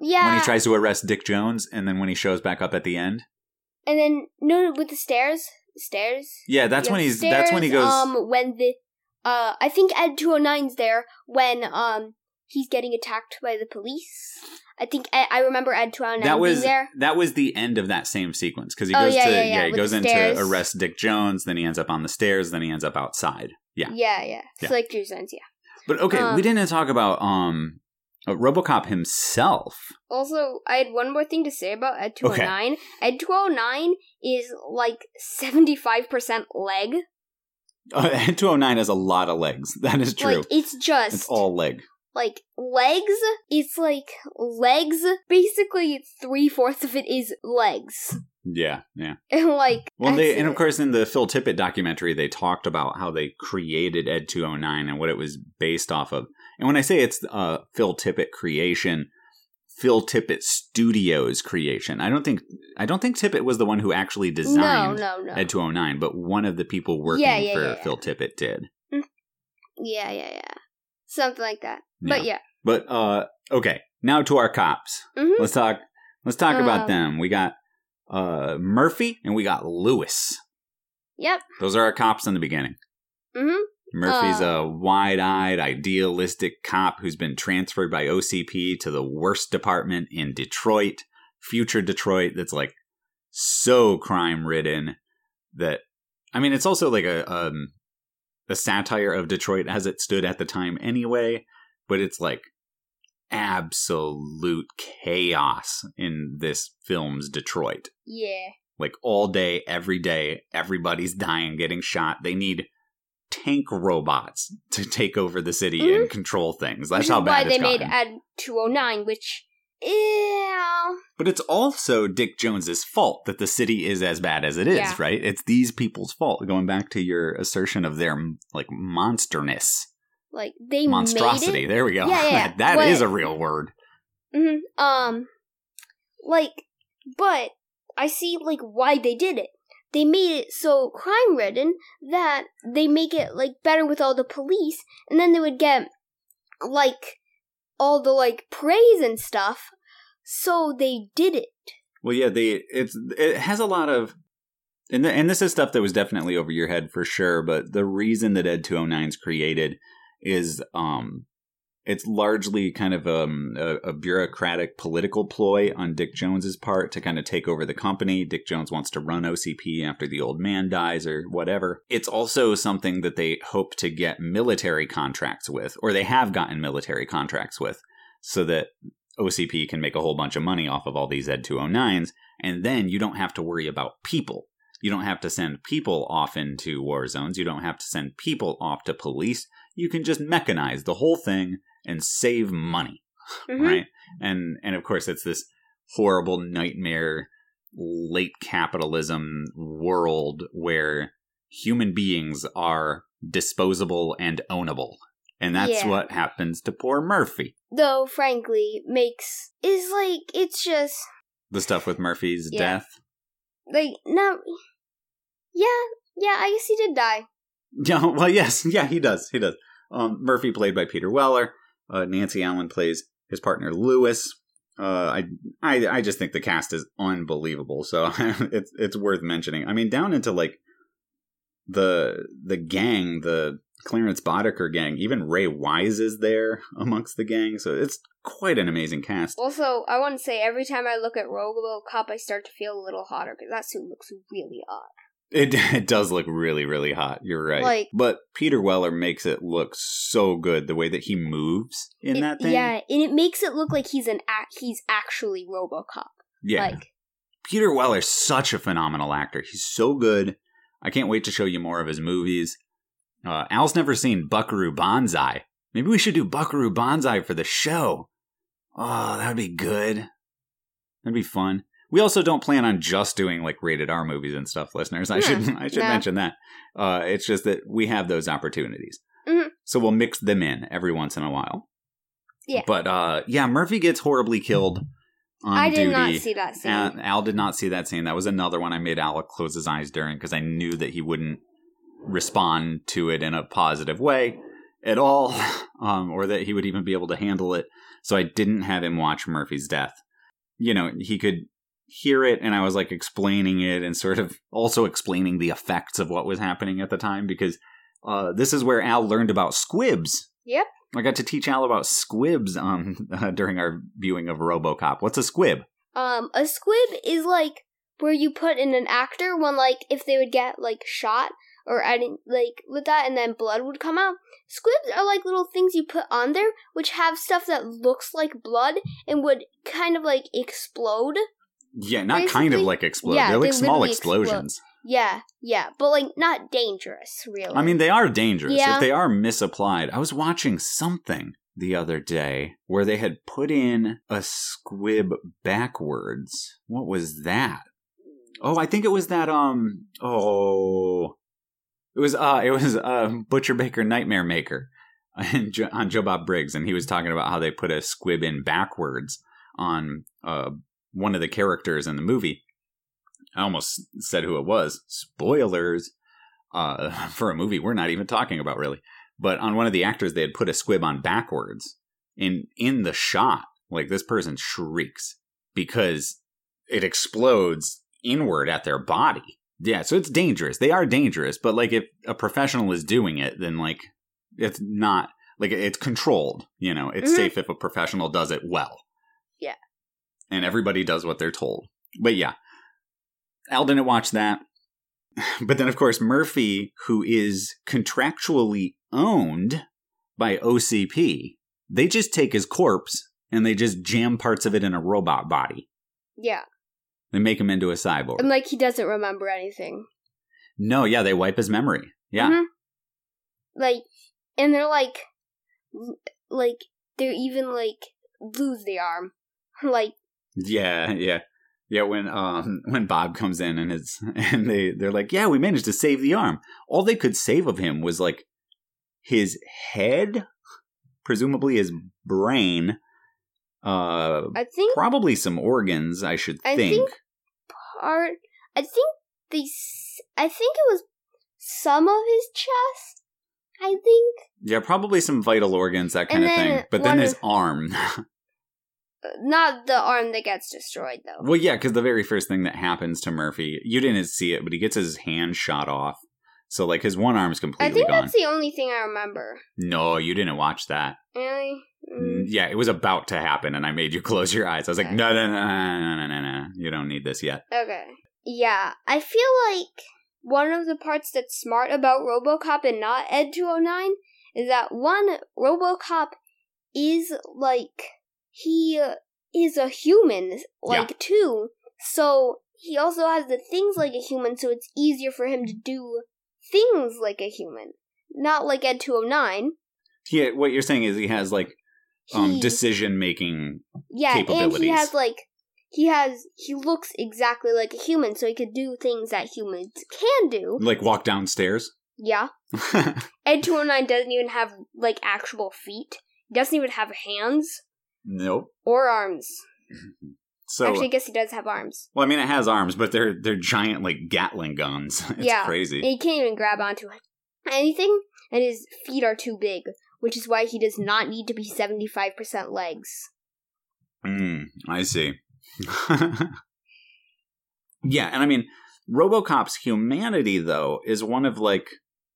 Yeah. when he tries to arrest Dick Jones, and then when he shows back up at the end. and then no, with the stairs, stairs. Yeah, that's Yeah, when he's. that's when he goes. Um, when the, uh, I think Ed 209's there when um he's getting attacked by the police. I think Ed, I remember Ed 209 that was being there. that was the end of that same sequence because he Oh, goes yeah, to yeah, yeah, he goes in to arrest Dick Jones, then he ends up on the stairs, then he ends up outside. Yeah, Yeah, yeah. Yeah. So like two cents, yeah. but okay, Um, we didn't talk about um uh, RoboCop himself. Also, I had one more thing to say about Ed 209. Ed 209 is like 75% leg. Uh, 209 has a lot of legs. That is true. Like, it's just. it's all leg. like legs it's like legs basically three fourths of it is legs Yeah, yeah. and like Well, they and of course in the Phil Tippett documentary they talked about how they created Ed 209 and what it was based off of. And when I say it's a Phil Tippett creation, Phil Tippett Studios creation. I don't think I don't think Tippett was the one who actually designed no no Ed 209, but one of the people working Yeah, yeah, for yeah. Phil Tippett did. yeah yeah yeah something like that but yeah But uh okay, now to our cops. Mhm. Let's talk let's talk about Um, them. We got uh Murphy and we got Lewis. yep Those are our cops in the beginning. mm-hmm Murphy's Uh. a wide eyed, idealistic cop who's been transferred by OCP to the worst department in Detroit, future Detroit, that's like so crime ridden that I mean it's also like a um a satire of Detroit as it stood at the time anyway, but it's like absolute chaos in this film's Detroit. yeah like all day, every day. Everybody's dying, getting shot. They need tank robots to take over the city Mhm. and control things. That's how is bad why they made. Ed 209, which yeah, But it's also Dick Jones's fault that the city is as bad as it is, Yeah. right? It's these people's fault. Going back to your assertion of their like monsterness, like they monstrosity. made it. There we go. Yeah, yeah, that is What- a real word. Mhm. Um, like, but I see like why they did it. They made it so crime ridden that they make it like better with all the police, and then they would get like all the like praise and stuff. So they did it. Well, yeah, they it's it has a lot of, and the, and this is stuff that was definitely over your head for sure. But the reason that Ed 209 is created is um, it's largely kind of um, a, a bureaucratic political ploy on Dick Jones's part to kind of take over the company. Dick Jones wants to run OCP after the old man dies or whatever. It's also something that they hope to get military contracts with, or they have gotten military contracts with, so that OCP can make a whole bunch of money off of all these Ed 209s, and then you don't have to worry about people. You don't have to send people off into war zones. You don't have to send people off to police. You can just mechanize the whole thing and save money, Mhm. right? And and of course, it's this horrible nightmare late capitalism world where human beings are disposable and ownable. And that's Yeah. what happens to poor Murphy. Though, frankly, makes is like it's just The stuff with Murphy's Yeah. death. like not. Yeah, yeah. I guess he did die. Yeah, well, yes, yeah, he does. He does. Um, Murphy played by Peter Weller. Uh, Nancy Allen plays his partner Lewis. Uh, I, I, I just think the cast is unbelievable. So it's it's worth mentioning. I mean, down into like the the gang, the Clarence Boddicker gang. Even Ray Wise is there amongst the gang. So it's quite an amazing cast. Also, I want to say every time I look at RoboCop, I start to feel a little hotter because that suit looks really hot. It it does look really really hot. You're right. Like- but Peter Weller makes it look so good the way that he moves in It- that thing. Yeah, and it makes it look like he's an act. He's actually RoboCop. yeah. Like, Peter Weller's such a phenomenal actor. He's so good. I can't wait to show you more of his movies. Uh, Al's never seen Buckaroo Banzai. Maybe we should do Buckaroo Banzai for the show. Oh, that would be good. That'd be fun. We also don't plan on just doing like rated R movies and stuff, listeners. I Yeah, should I should no. mention that. Uh, it's just that we have those opportunities, Mhm. so we'll mix them in every once in a while. Yeah. But uh, yeah, Murphy gets horribly killed on I did duty. not see that scene. Al, Al did not see that scene. That was another one I made Al close his eyes during because I knew that he wouldn't respond to it in a positive way at all, um, or that he would even be able to handle it. So I didn't have him watch Murphy's death. You know, he could hear it, and I was like explaining it and sort of also explaining the effects of what was happening at the time because uh, this is where Al learned about squibs. Yep. I got to teach Al about squibs um, during our viewing of RoboCop. What's a squib? Um, a squib is like where you put in an actor when, like, if they would get like shot or adding like with that, and then blood would come out. Squibs are like little things you put on there, which have stuff that looks like blood and would kind of like explode. Yeah, not kind of like explode. yeah, They're like they small literally explode. explosions. Yeah, yeah, but like not dangerous, really. I mean, they are dangerous Yeah. if they are misapplied. I was watching something the other day where they had put in a squib backwards. What was that? Oh, I think it was that. Um. Oh, it was. Uh. It was. Uh. Butcher Baker Nightmare Maker, on Joe Bob Briggs, and he was talking about how they put a squib in backwards on uh one of the characters in the movie. I almost said who it was. Spoilers uh, for a movie we're not even talking about really. But on one of the actors, they had put a squib on backwards. In in the shot, like this person shrieks because it explodes inward at their body. Yeah, so it's dangerous. They are dangerous, but like if a professional is doing it, then like it's not like it's controlled. You know, it's Mhm. safe if a professional does it well. Yeah. And everybody does what they're told. But yeah, Al didn't watch that. But then, of course, Murphy, who is contractually owned by OCP, they just take his corpse and they just jam parts of it in a robot body. yeah, They make him into a cyborg. And like he doesn't remember anything. no, yeah, they wipe his memory. Yeah. Mhm. Like, and they're like, like they're even like lose the arm. Like, Yeah, yeah. Yeah, when um when Bob comes in and it's and they they're like, "Yeah, we managed to save the arm." All they could save of him was like his head, presumably his brain, uh I think probably some organs, I should I think. think- part. I think they. I think it was some of his chest. I think Yeah, probably some vital organs, that kind And of thing. But then his arm. Not the arm that gets destroyed though. well, yeah, because the very first thing that happens to Murphy, you didn't see it, but he gets his hand shot off. So like his one arm's completely. I think gone. that's the only thing I remember. No, you didn't watch that. Really? Mm, Mm. Yeah, it was about to happen, and I made you close your eyes. I was like, Okay. no, no, no, no, no, no, no. You don't need this yet. Okay. Yeah, I feel like one of the parts that's smart about RoboCop and not Ed 209 is that one RoboCop is like he is a human like too. So he also has the things like a human so it's easier for him to do things like a human. Not like Ed 209. Yeah, what you're saying is he has like um He- decision making. Yeah, and he has like he has he looks exactly like a human, so he could do things that humans can do. Like walk downstairs. Yeah. Ed two hundred nine doesn't even have like actual feet. He doesn't even have hands nope. or arms. So Actually, I guess he does have arms. well, I mean, it has arms, but they're they're giant like Gatling guns. It's Yeah. crazy. And he can't even grab onto anything, and his feet are too big, which is why he does not need to be seventy five percent legs. Mm, I see. yeah, and I mean, RoboCop's humanity though is one of like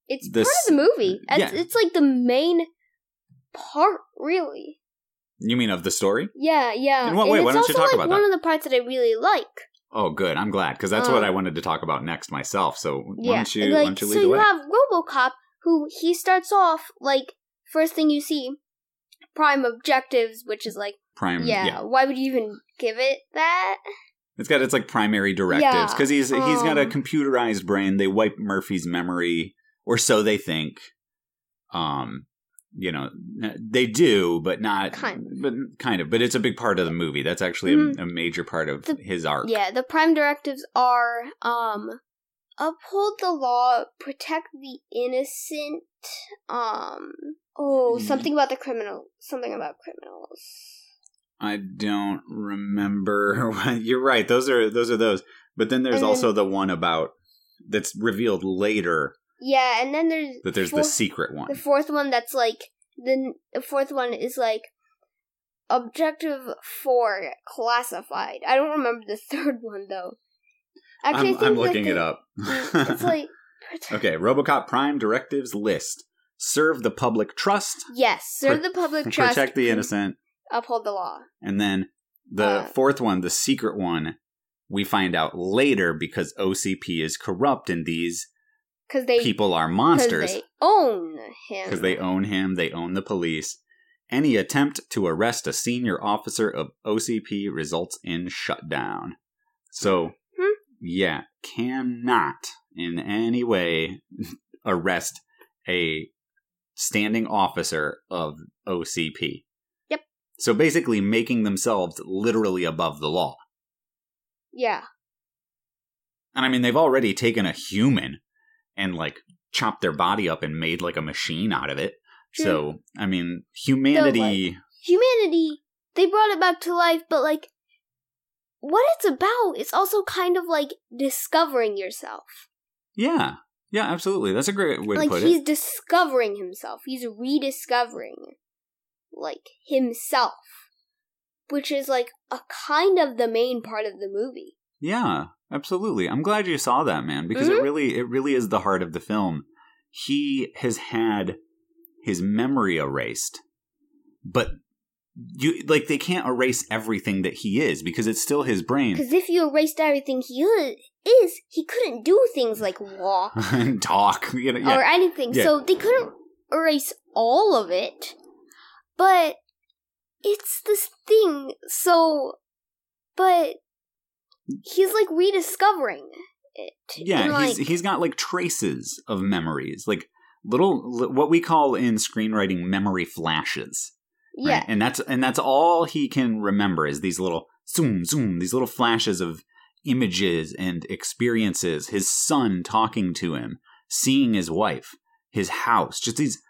It's This- part of the movie. It's, yeah. it's like the main part, really. You mean of the story? Yeah, yeah. In what and way? Why don't you talk like, about one that? of the parts that I really like. Oh, good. I'm glad because that's what Um, I wanted to talk about next myself. So why Yeah, don't you like why don't you lead so the you have RoboCop, who he starts off like first thing you see, prime objectives, which is like Prime. yeah, yeah. Why would you even give it that? It's got its like primary directives Yeah, because he's he's got a um, computerized brain. They wipe Murphy's memory, or so they think. Um, you know, they do, but not Kind of. but kind of. But it's a big part of the movie. That's actually a, a major part of Mm-hmm. The- his arc. Yeah, the prime directives are um uphold the law, protect the innocent. Um oh, Mhm. something about the criminal, something about criminals. I don't remember. You're right. Those are those are those. But then there's And then- also the one about that's revealed later Yeah, and then there's that there's the secret one. The fourth one that's like the the fourth one is like objective four classified. I don't remember the third one though. Actually, I'm, I'm looking the- it up. It's like okay, RoboCop Prime directives list: serve the public trust, yes, serve Pro- the public trust, protect the innocent, uphold the law. and then the Uh, fourth one, the secret one, we find out later because OCP is corrupt and these Because they people are monsters they own him. because they own him, they own the police. Any attempt to arrest a senior officer of OCP results in shutdown. So, Hmm. yeah, cannot in any way arrest a standing officer of OCP. Yep. So basically, making themselves literally above the law. yeah, And I mean, they've already taken a human and like chopped their body up and made like a machine out of it. True. So, I mean, humanity. humanity. They brought it back to life, but like, what it's about is also kind of like discovering yourself. yeah. Yeah, absolutely. That's a great way to put it. like he's discovering himself. He's rediscovering like himself, which is like a kind of the main part of the movie. Yeah, absolutely. I'm glad you saw that, man, because it Mhm. really it really is the heart of the film. He has had his memory erased, but you like they can't erase everything that he is because it's still his brain Because if you erased everything he is, he couldn't do things like walk and talk. You know, yeah. or anything. Yeah. So they couldn't erase all of it. But it's this thing. So, but he's like rediscovering it. Yeah, And, he's he's got like traces of memories, like little li- what we call in screenwriting memory flashes. right? yeah, and that's and that's all he can remember is these little zoom zoom, these little flashes of images and experiences. His son talking to him, seeing his wife, his house, just these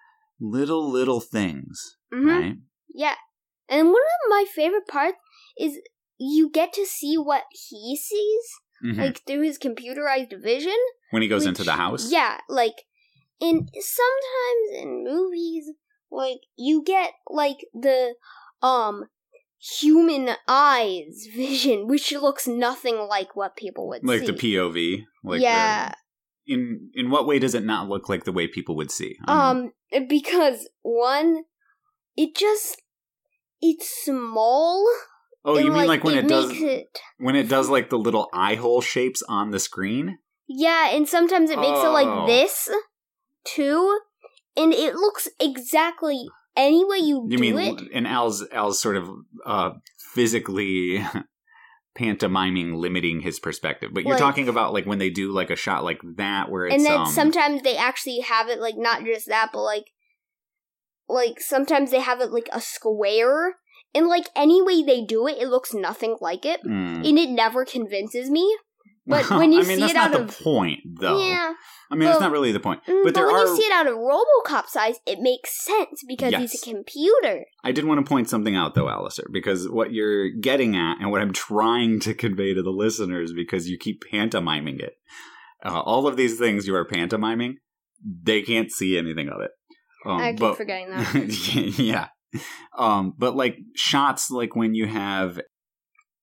little little things, mhm, right? yeah. And one of my favorite parts is you get to see what he sees, Mhm. like through his computerized vision. when he goes which- into the house, Yeah, like, and sometimes in movies, like you get like the um human eyes vision, which looks nothing like what people would see. like see. the POV, like the- yeah, in in what way does it not look like the way people would see? Um, um, because one, it just it's small. Oh, you mean like when it, does it when it does like the little eye hole shapes on the screen? Yeah, and sometimes it makes it Oh. like this too, and it looks exactly any way you, You do mean it. and Al's Al's sort of uh physically pantomiming limiting his perspective. But you're Like- talking about like when they do like a shot like that where it's And then um, sometimes they actually have it like not just that, but like like sometimes they have it like a square, and like any way they do it, it looks nothing like it, mm. and it never convinces me. But when you I mean, see that's it not out the of point though. yeah, I mean, that's well, not really the point. mm, But there when are you see it out of RoboCop size, it makes sense because he's a computer. I did want to point something out though, Alistair, because what you're getting at and what I'm trying to convey to the listeners, because you keep pantomiming it, uh, all of these things you are pantomiming, they can't see anything of it. Um, I keep but- forgetting that. yeah. Um, but like shots like when you have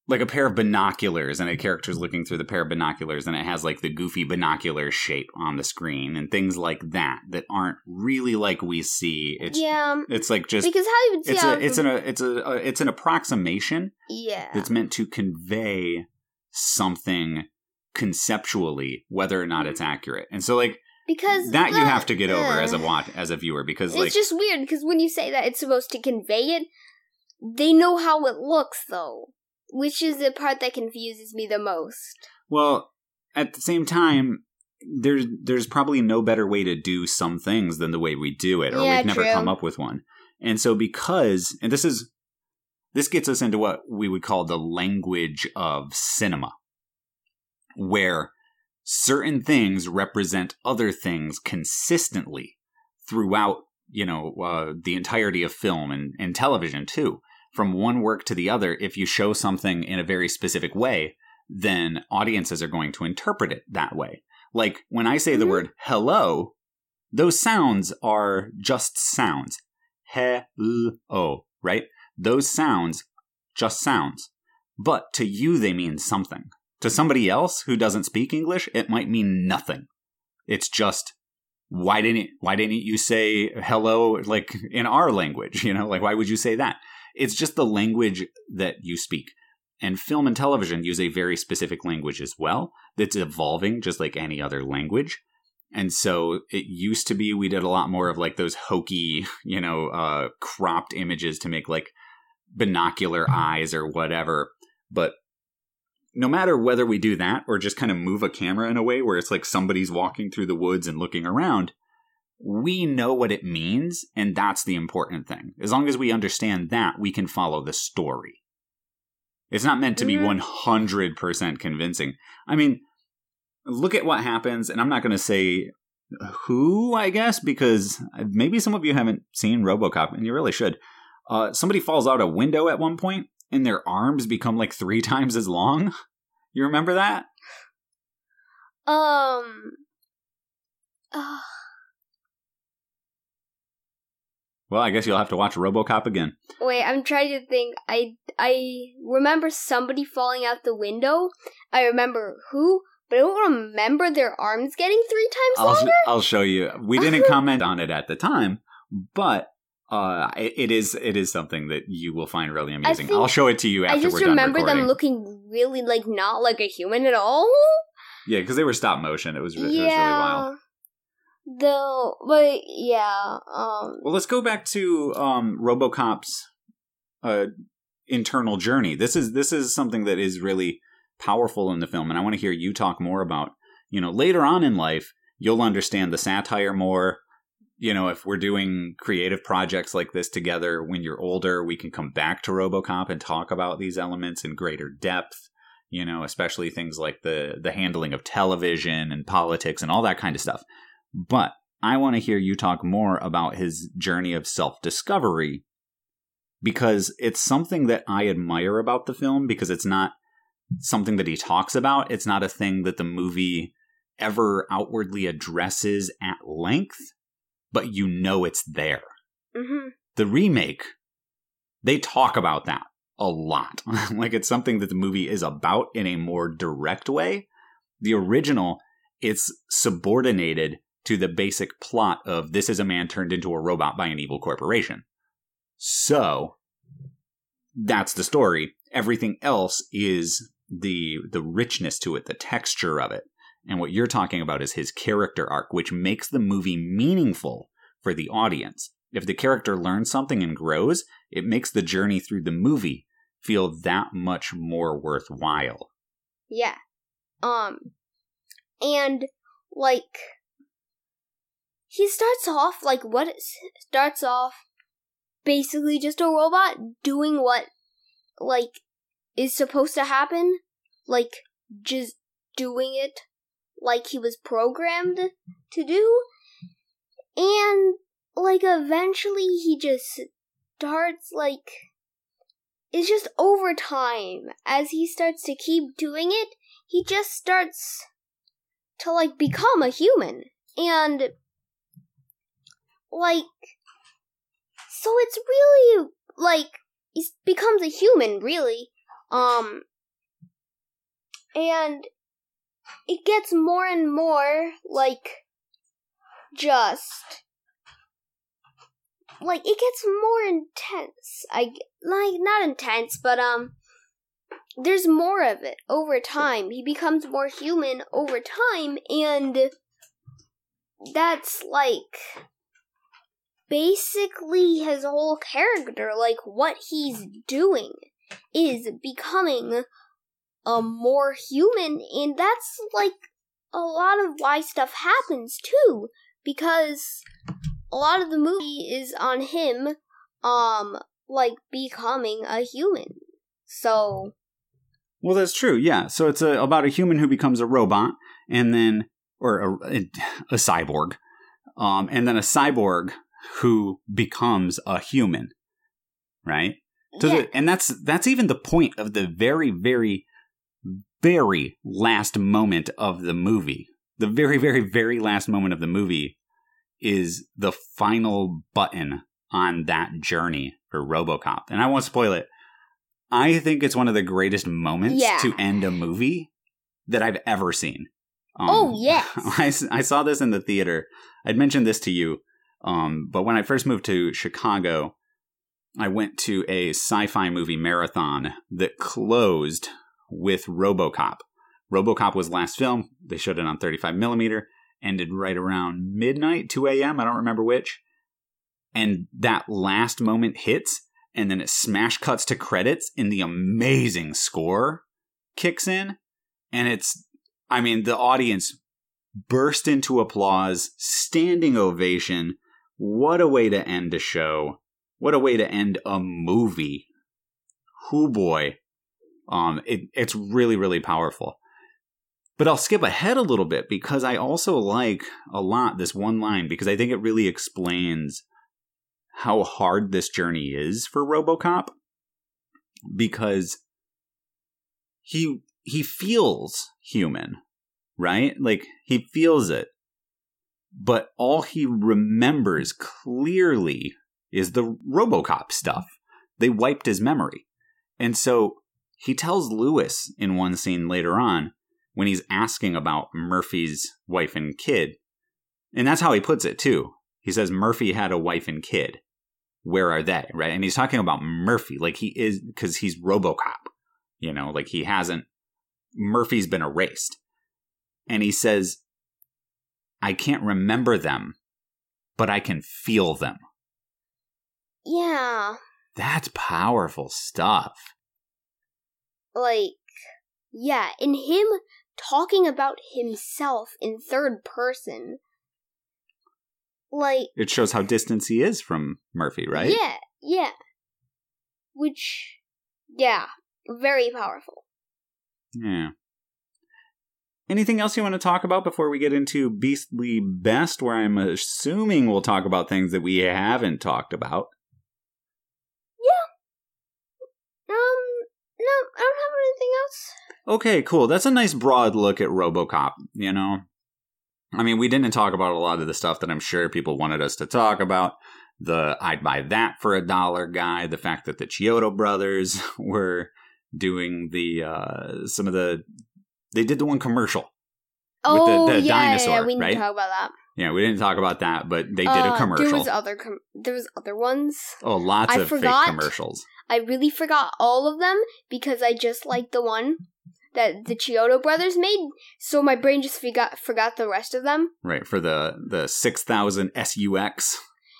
like a pair of binoculars and a character's looking through the pair of binoculars and it has like the goofy binocular shape on the screen and things like that that aren't really like we see. It's yeah, it's like just because how you would see it's a it's an a, it's a, a it's an approximation yeah. that's meant to convey something conceptually whether or not it's accurate. And so like because that you have to get over as a watch as a viewer because It's like just weird because when you say that it's supposed to convey it, they know how it looks though, which is the part that confuses me the most. Well, at the same time, there's there's probably no better way to do some things than the way we do it, or Yeah, we've never true. come up with one. And so, because and this is this gets us into what we would call the language of cinema, where certain things represent other things consistently throughout, you know, uh, the entirety of film and, and television too. From one work to the other, if you show something in a very specific way, then audiences are going to interpret it that way. Like when I say the Mhm. word hello, those sounds are just sounds. Hello, right? Those sounds just sounds. But to you, they mean something. To somebody else who doesn't speak English, it might mean nothing. It's just why didn't why didn't you say hello like in our language? You know, like why would you say that? It's just the language that you speak. And film and television use a very specific language as well that's evolving just like any other language. And so it used to be we did a lot more of like those hokey, you know, uh, cropped images to make like binocular eyes or whatever. But no matter whether we do that or just kind of move a camera in a way where it's like somebody's walking through the woods and looking around, we know what it means. And that's the important thing. As long as we understand that, we can follow the story. It's not meant to be Mhm. 100% convincing. I mean, look at what happens, and I'm not going to say who, I guess, because maybe some of you haven't seen Robocop, and you really should. Uh, somebody falls out a window at one point, and their arms become like three times as long. You remember that? Um. Uh, Well, I guess you'll have to watch Robocop again. wait, I'm trying to think. I I remember somebody falling out the window. I remember who, but I don't remember their arms getting three times I'll, longer. I'll show you. We didn't comment on it at the time, but uh, it, it is it is something that you will find really amusing. think- I'll show it to you after I just remember them looking really like not like a human at all. yeah, because they were stop motion. It was, re- it was really wild. Though, but yeah. Um. Well, let's go back to um, RoboCop's uh, internal journey. This is this is something that is really powerful in the film, and I want to hear you talk more about. You know, later on in life, you'll understand the satire more. You know, if we're doing creative projects like this together when you're older, we can come back to RoboCop and talk about these elements in greater depth. You know, especially things like the the handling of television and politics and all that kind of stuff. But I want to hear you talk more about his journey of self discovery because it's something that I admire about the film because it's not something that he talks about. It's not a thing that the movie ever outwardly addresses at length, but you know it's there. Mm-hmm. The remake, they talk about that a lot. like it's something that the movie is about in a more direct way. The original, it's subordinated to the basic plot of this is a man turned into a robot by an evil corporation. So that's the story. Everything else is the the richness to it, the texture of it. And what you're talking about is his character arc, which makes the movie meaningful for the audience. If the character learns something and grows, it makes the journey through the movie feel that much more worthwhile. Yeah. Um and like he starts off like what starts off basically just a robot doing what like is supposed to happen like just doing it like he was programmed to do. And like eventually he just starts like it's just over time. As he starts to keep doing it he just starts to like become a human. And like so it's really like he becomes a human really. Um and it gets more and more like just like it gets more intense. I like not intense but um there's more of it over time. He becomes more human over time and that's like basically his whole character, like what he's doing, is becoming a more human, and that's like a lot of why stuff happens too, because a lot of the movie is on him, um, like becoming a human. So. Well, that's true. Yeah. So it's a, about a human who becomes a robot, and then, or a, a cyborg, um, and then a cyborg who becomes a human, right? So yeah. the, and that's that's even the point of the very very very last moment of the movie. The very very very last moment of the movie is the final button on that journey for RoboCop. And I won't spoil it. I think it's one of the greatest moments Yeah. to end a movie that I've ever seen. Um, Oh, yes. I saw this in the theater. I'd mentioned this to you, um, but when I first moved to Chicago, I went to a sci-fi movie marathon that closed with RoboCop. RoboCop was last film. They showed it on 35 millimeter. Ended right around midnight, 2 a.m. I don't remember which. And that last moment hits, and then it smash cuts to credits, and the amazing score kicks in. And it's, I mean, the audience burst into applause, standing ovation. What a way to end a show. What a way to end a movie. Whoo boy. Um, it, it's really, really powerful. But I'll skip ahead a little bit because I also like a lot this one line because I think it really explains how hard this journey is for RoboCop because he he feels human, right? Like he feels it. But all he remembers clearly is the RoboCop stuff. They wiped his memory. And so he tells Lewis in one scene later on when he's asking about Murphy's wife and kid. And that's how he puts it too. He says Murphy had a wife and kid. Where are they? Right? And he's talking about Murphy like he is because he's RoboCop. You know, like he hasn't Murphy's been erased. And he says I can't remember them, but I can feel them. Yeah. That's powerful stuff. Like, Yeah, and him talking about himself in third person. Like It shows how distant he is from Murphy, right? Yeah, yeah. Which yeah, very powerful. Yeah. Anything else you want to talk about before we get into Beastly Best, where I'm assuming we'll talk about things that we haven't talked about? Yeah. Um no, I don't anything else. Okay, cool. That's a nice broad look at Robocop, you know? I mean, we didn't talk about a lot of the stuff that I'm sure people wanted us to talk about. The I'd buy that for a dollar guy, the fact that the Chiodo brothers were doing the uh some of the they did the one commercial. Oh, the yeah, dinosaur, yeah, we need right? to talk about that. Yeah, we didn't talk about that, but they did Uh, a commercial. There was other com- there was other ones. oh, lots I of forgot. fake commercials. I really forgot all of them because I just liked the one that the Chiodo brothers made. So my brain just forgot forgot the rest of them. Right, for the the 6000 SUX,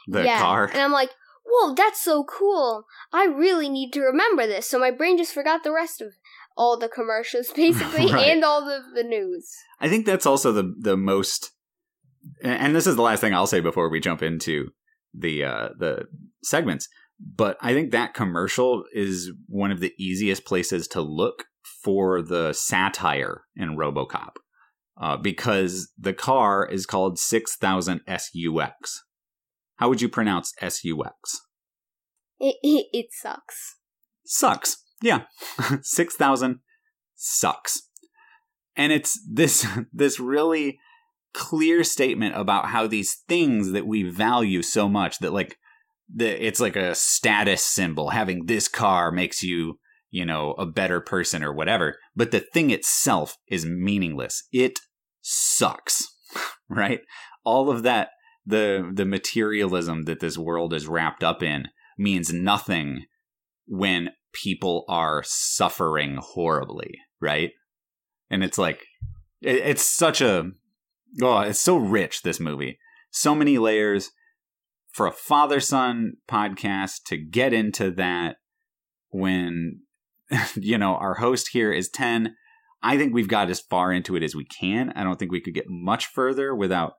the yeah, car. and I'm like, whoa, that's so cool. I really need to remember this. So my brain just forgot the rest of all the commercials basically Right. and all the the news. I think that's also the the most and this is the last thing I'll say before we jump into the uh the segments. But I think that commercial is one of the easiest places to look for the satire in RoboCop. Uh, because the car is called 6000 SUX. How would you pronounce SUX? It it, it sucks. sucks. Yeah. 6000 sucks. And it's this this really clear statement about how these things that we value so much that like the it's like a status symbol having this car makes you, you know, a better person or whatever, but the thing itself is meaningless. It sucks. Right? All of that the the materialism that this world is wrapped up in means nothing when people are suffering horribly, right? And it's like it's such a oh, it's so rich this movie. So many layers for a father son podcast to get into that when you know our host here is 10 I think we've got as far into it as we can. I don't think we could get much further without,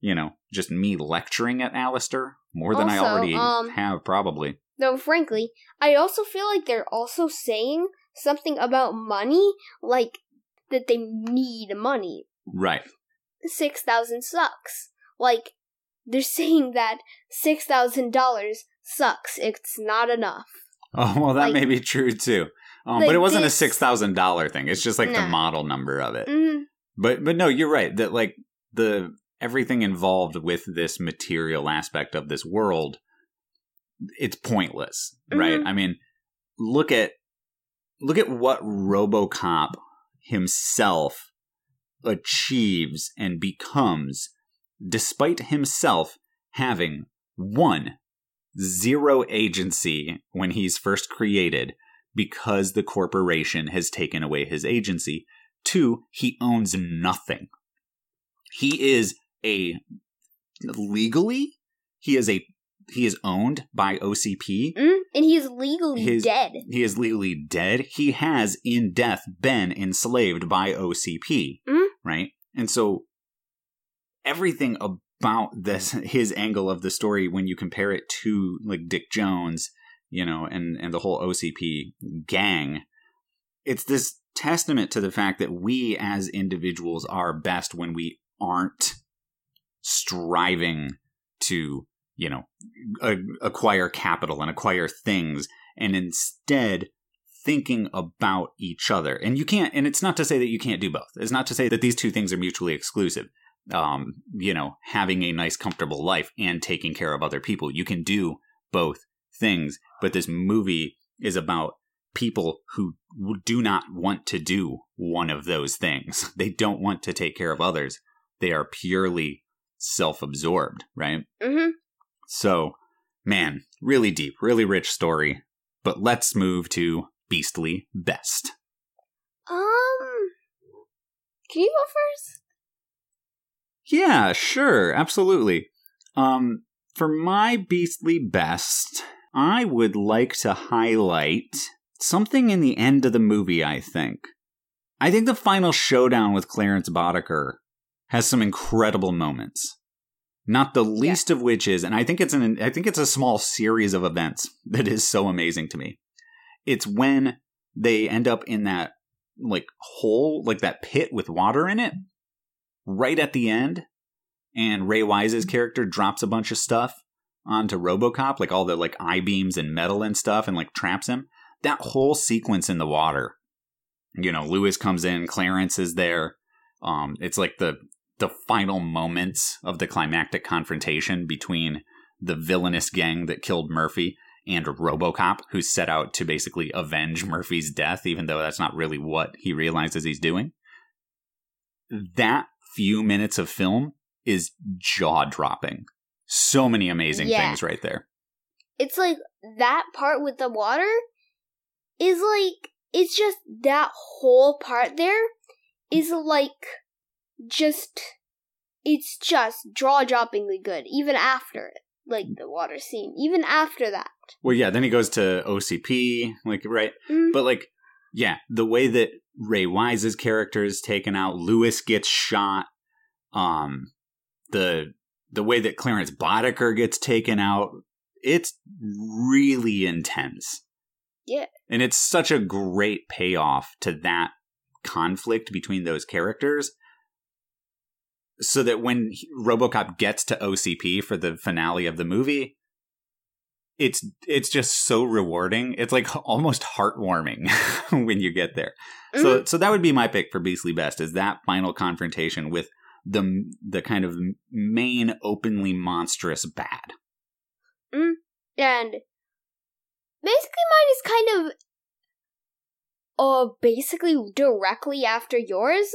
you know, just me lecturing at Alistair more than I already um, have, probably. No, frankly, I also feel like they're also saying something about money, like that they need money. Right. Six thousand sucks. Like they're saying that six thousand dollars sucks. It's not enough. Oh well, that Like- may be true too. Um, like but it wasn't a six thousand dollar thing. It's just like the model number of it. Mm, But but no, you're right. That like the everything involved with this material aspect of this world, it's pointless, right? Mhm. I mean, look at look at what RoboCop himself achieves and becomes, despite himself having one zero agency when he's first created because the corporation has taken away his agency. Two, he owns nothing. He is a legally he is a he is owned by OCP. mm, and is legally His- dead. He is legally dead. He has in death been enslaved by OCP, Mhm. Right? And so everything about this his angle of the story when you compare it to like Dick Jones, you know, and and the whole OCP gang, it's this testament to the fact that we as individuals are best when we aren't striving to, you know, a- acquire capital and acquire things and instead thinking about each other. And you can't, and it's not to say that you can't do both. It's not to say that these two things are mutually exclusive. Um, you know, having a nice, comfortable life and taking care of other people. You can do both things, but this movie is about people who do not want to do one of those things. They don't want to take care of others. They are purely self absorbed, right? hmm So, man, really deep, really rich story. But let's move to Beastly Best. Um, can you go first? Yeah, sure, absolutely. Um, for my Beastly Best, I would like to highlight something in the end of the movie, I think. I think the final showdown with Clarence Boddicker has some incredible moments. Not the least of which is, and I think it's an I think it's a small series of events that is so amazing to me. It's when they end up in that like hole, like that pit with water in it, right at the end, and Ray Wise's character drops a bunch of stuff onto RoboCop, like all the like I beams and metal and stuff, and like traps him. That whole sequence in the water, you know, Lewis comes in, Clarence is there. Um, it's like the the final moments of the climactic confrontation between the villainous gang that killed Murphy and RoboCop, who set out to basically avenge Murphy's death, even though that's not really what he realizes he's doing. That few minutes of film is jaw dropping. So many amazing Yeah. things right there. It's like that part with the water is like it's just that whole part there is like just it's just jaw droppingly good even after it like the water scene even after that Well, yeah, then he goes to OCP, like, right? Mm. But, like, yeah, the way that Ray Wise's character is taken out, Lewis gets shot, um, the the way that Clarence Boddicker gets taken out, it's really intense. Yeah. And it's such a great payoff to that conflict between those characters. So that when he- RoboCop gets to OCP for the finale of the movie, it's it's just so rewarding. It's like almost heartwarming when you get there. So Mhm. so that would be my pick for Beastly Best is that final confrontation with the the kind of main openly monstrous bad. and basically mine is kind of uh basically directly after yours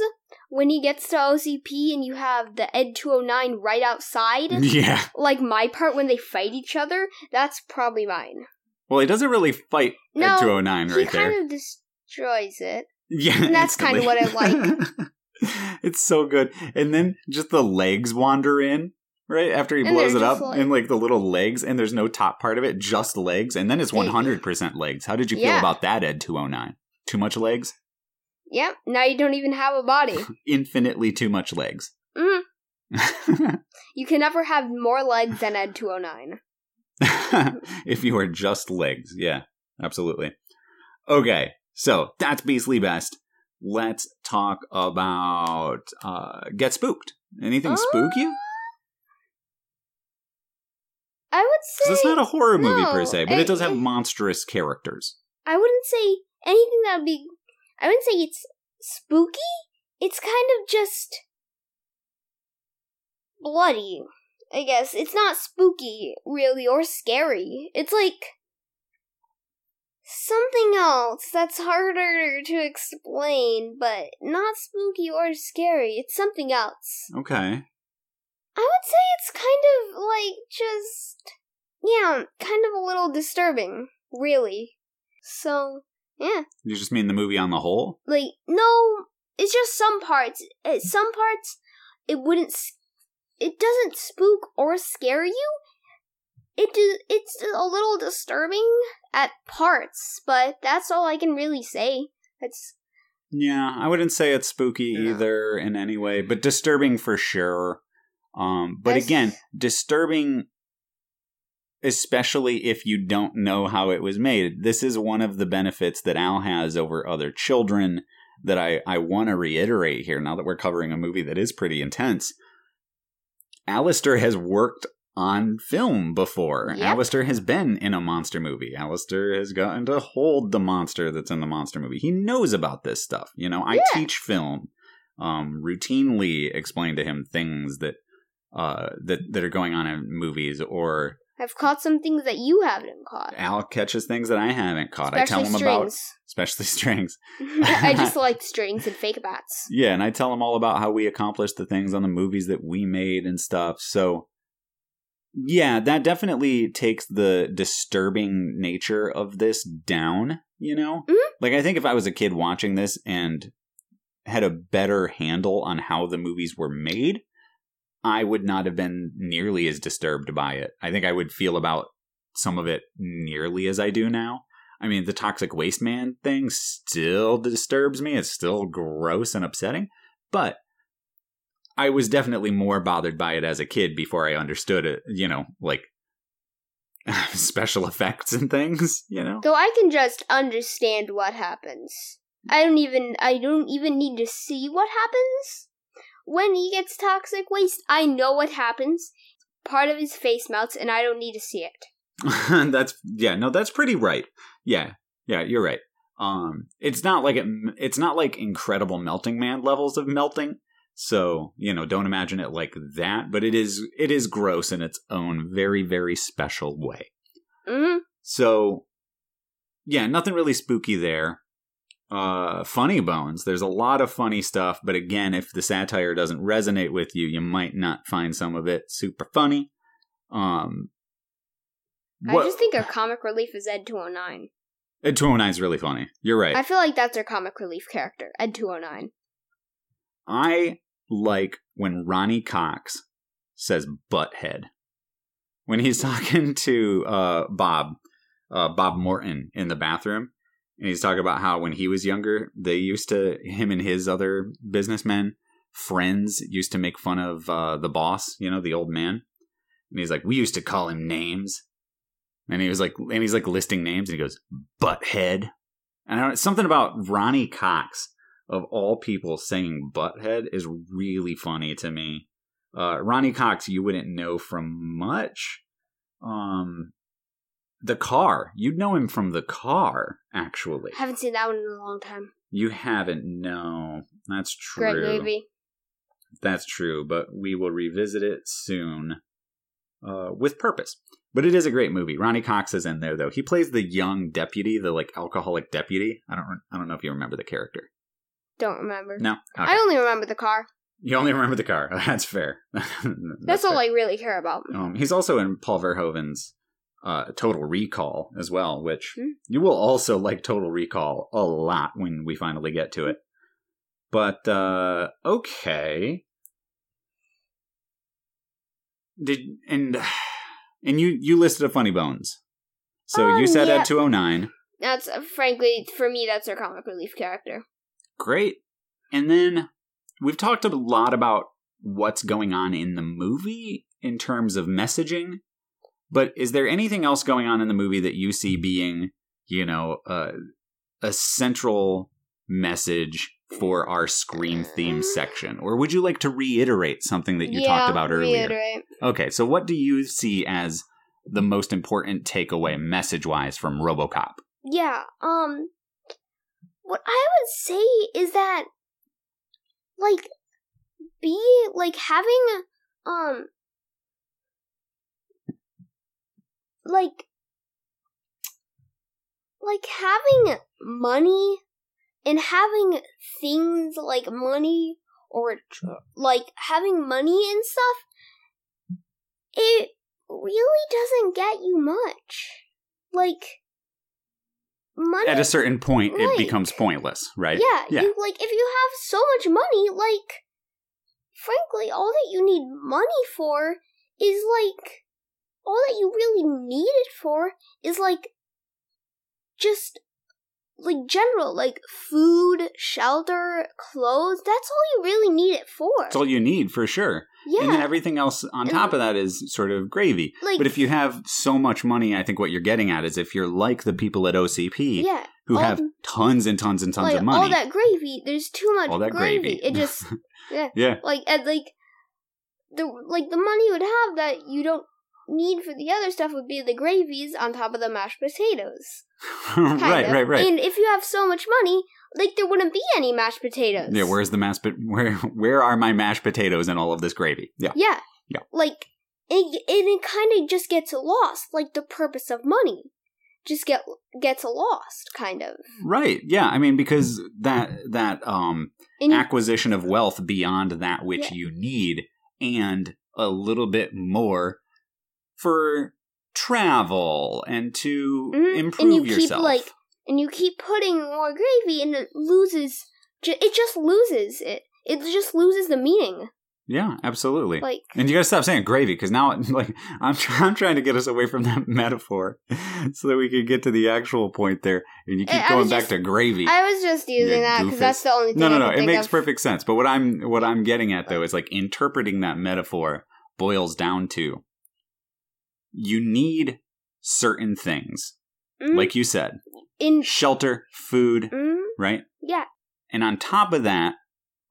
when he gets to OCP and you have the Ed 209 right outside Yeah. like my part when they fight each other that's probably mine Well, he doesn't really fight No, Ed 209 right there. He kind of destroys it Yeah, And that's kinda what I like. it's so good, and then just the legs wander in right after he And blows it up, like- and like the little legs, and there's no top part of it, just legs, and then it's 100 percent legs. How did you feel about that, Ed 209? Too much legs? yep now you don't even have a body Infinitely too much legs. Mhm. you can never have more legs than Ed 209 if you are just legs, yeah, absolutely. Okay, so that's Beastly Best. Let's talk about uh, Get Spooked. Anything spook you? I would say it's not a horror movie per se, but it, it- does have it- monstrous characters. I wouldn't say anything that would be. I wouldn't say it's spooky. It's kind of just bloody. I guess it's not spooky really or scary. It's like something else that's harder to explain, but not spooky or scary. It's something else. Okay. I would say it's kind of like just yeah, kind of a little disturbing, really. So, yeah. You just mean the movie on the whole? like no it's just some parts Uh, some parts it wouldn't it doesn't spook or scare you it do, it's a little disturbing at parts but that's all i can really say that's Yeah, I wouldn't say it's spooky No. either in any way, but disturbing for sure. Um, but That's- again, disturbing, especially if you don't know how it was made. This is one of the benefits that Al has over other children that I, I want to reiterate here now that we're covering a movie that is pretty intense. Alistair has worked on film before. Yep. Alistair has been in a monster movie. Alistair has gotten to hold the monster that's in the monster movie. He knows about this stuff. You know, I Yeah. teach film, um, routinely explain to him things that uh, that that are going on in movies, or i've caught some things that you haven't caught Al catches things that I haven't caught. I tell especially him about, strings especially strings. i just like strings and fake bats Yeah, and I tell him all about how we accomplished the things on the movies that we made and stuff. So, yeah, that definitely takes the disturbing nature of this down, you know? Mhm. Like, I think if I was a kid watching this and had a better handle on how the movies were made, I would not have been nearly as disturbed by it. I think I would feel about some of it nearly as I do now. I mean, the toxic waste man thing still disturbs me. It's still gross and upsetting, but I was definitely more bothered by it as a kid before I understood it, you know, like special effects and things, you know? Though I can just understand what happens. I don't even I don't even need to see what happens. When he gets toxic waste, I know what happens. Part of his face melts and I don't need to see it. that's yeah, no, that's pretty right. Yeah. Yeah, you're right. Um it's not like it, it's not like incredible melting man levels of melting. So, you know, don't imagine it like that, but it is it is gross in its own very very special way. hmm So, yeah, nothing really spooky there. Uh, funny bones. There's a lot of funny stuff, but again, if the satire doesn't resonate with you, you might not find some of it super funny. Um, I just think our comic relief is Ed 209. Ed 209 is really funny. You're right. I feel like that's our comic relief character, Ed 209. I like when Ronny Cox says butthead. When he's talking to uh, Bob, uh, Bob Morton in the bathroom, and he's talking about how when he was younger, they used to, him and his other businessmen, friends, used to make fun of uh, the boss, you know, the old man. And he's like, we used to call him names. And he was like, and he's like listing names, and he goes, butthead. And I don't, something about Ronny Cox of all people saying butthead is really funny to me. Uh, Ronny Cox, you wouldn't know from much. Um, the car, you'd know him from the car, actually. Haven't seen that one in a long time. You haven't, no. That's true. Great movie. That's true, but we will revisit it soon uh, with purpose. But it is a great movie. Ronny Cox is in there though. He plays the young deputy, the like alcoholic deputy. I don't I don't know if you remember the character. Don't remember. No. Okay. I only remember the car. You only remember the car. That's fair. That's, That's all. I really care about. Um, he's also in Paul Verhoeven's uh, Total Recall as well, which Hmm. you will also like Total Recall a lot when we finally get to it. But uh, okay, did and and you you listed a Funny Bones, so Um, you said yeah. Ed two oh nine. That's uh, frankly for me. That's our comic relief character. Great. And then we've talked a lot about what's going on in the movie in terms of messaging. But is there anything else going on in the movie that you see being, you know, uh, a central message for our Scream theme section? Or would you like to reiterate something that you yeah, talked about earlier? reiterate. Okay, so what do you see as the most important takeaway message wise from Robocop? Yeah. Um. What I would say is that, like, be like having um, like, like having money and having things like money or like having money and stuff. It really doesn't get you much. Like money At a certain point, it becomes pointless, right? yeah, Yeah. you like if you have so much money, like frankly, all that you need money for is like all that you really need it for is like just like general like food, shelter, clothes. That's all you really need it for. That's all you need for sure. yeah. And then everything else on And- top of that is sort of gravy. like But if you have so much money, I think what you're getting at is if you're like the people at OCP yeah, who have tons and tons and tons like of money. all that gravy, there's too much All that gravy. gravy. It just yeah. like and like the like the money you would have that you don't need for the other stuff would be the gravies on top of the mashed potatoes. right, kinda. right, right. And if you have so much money, like there wouldn't be any mashed potatoes. yeah, where's the mashed but where where are my mashed potatoes in all of this gravy? Yeah. Yeah. Yeah. Like it, and it kind of just gets lost. Like the purpose of money just get gets lost, kind of. Right. Yeah, I mean because that that um And acquisition of wealth beyond that which Yeah. you need and a little bit more for travel and to Mhm. improve and you yourself. keep like and you keep putting more gravy, and it loses. ju- It just loses it. It just loses the meaning. Yeah, absolutely. Like and you gotta stop saying gravy because now, like, I'm try- I'm trying to get us away from that metaphor so that we can get to the actual point there. And you keep I going back just- to gravy. I was just using that because that's the only thing. no, no, no. could It makes of. perfect sense. But what I'm what I'm getting at though is like interpreting that metaphor boils down to you need certain things, Mhm. like you said, in. shelter, food, mhm, right? yeah. And on top of that,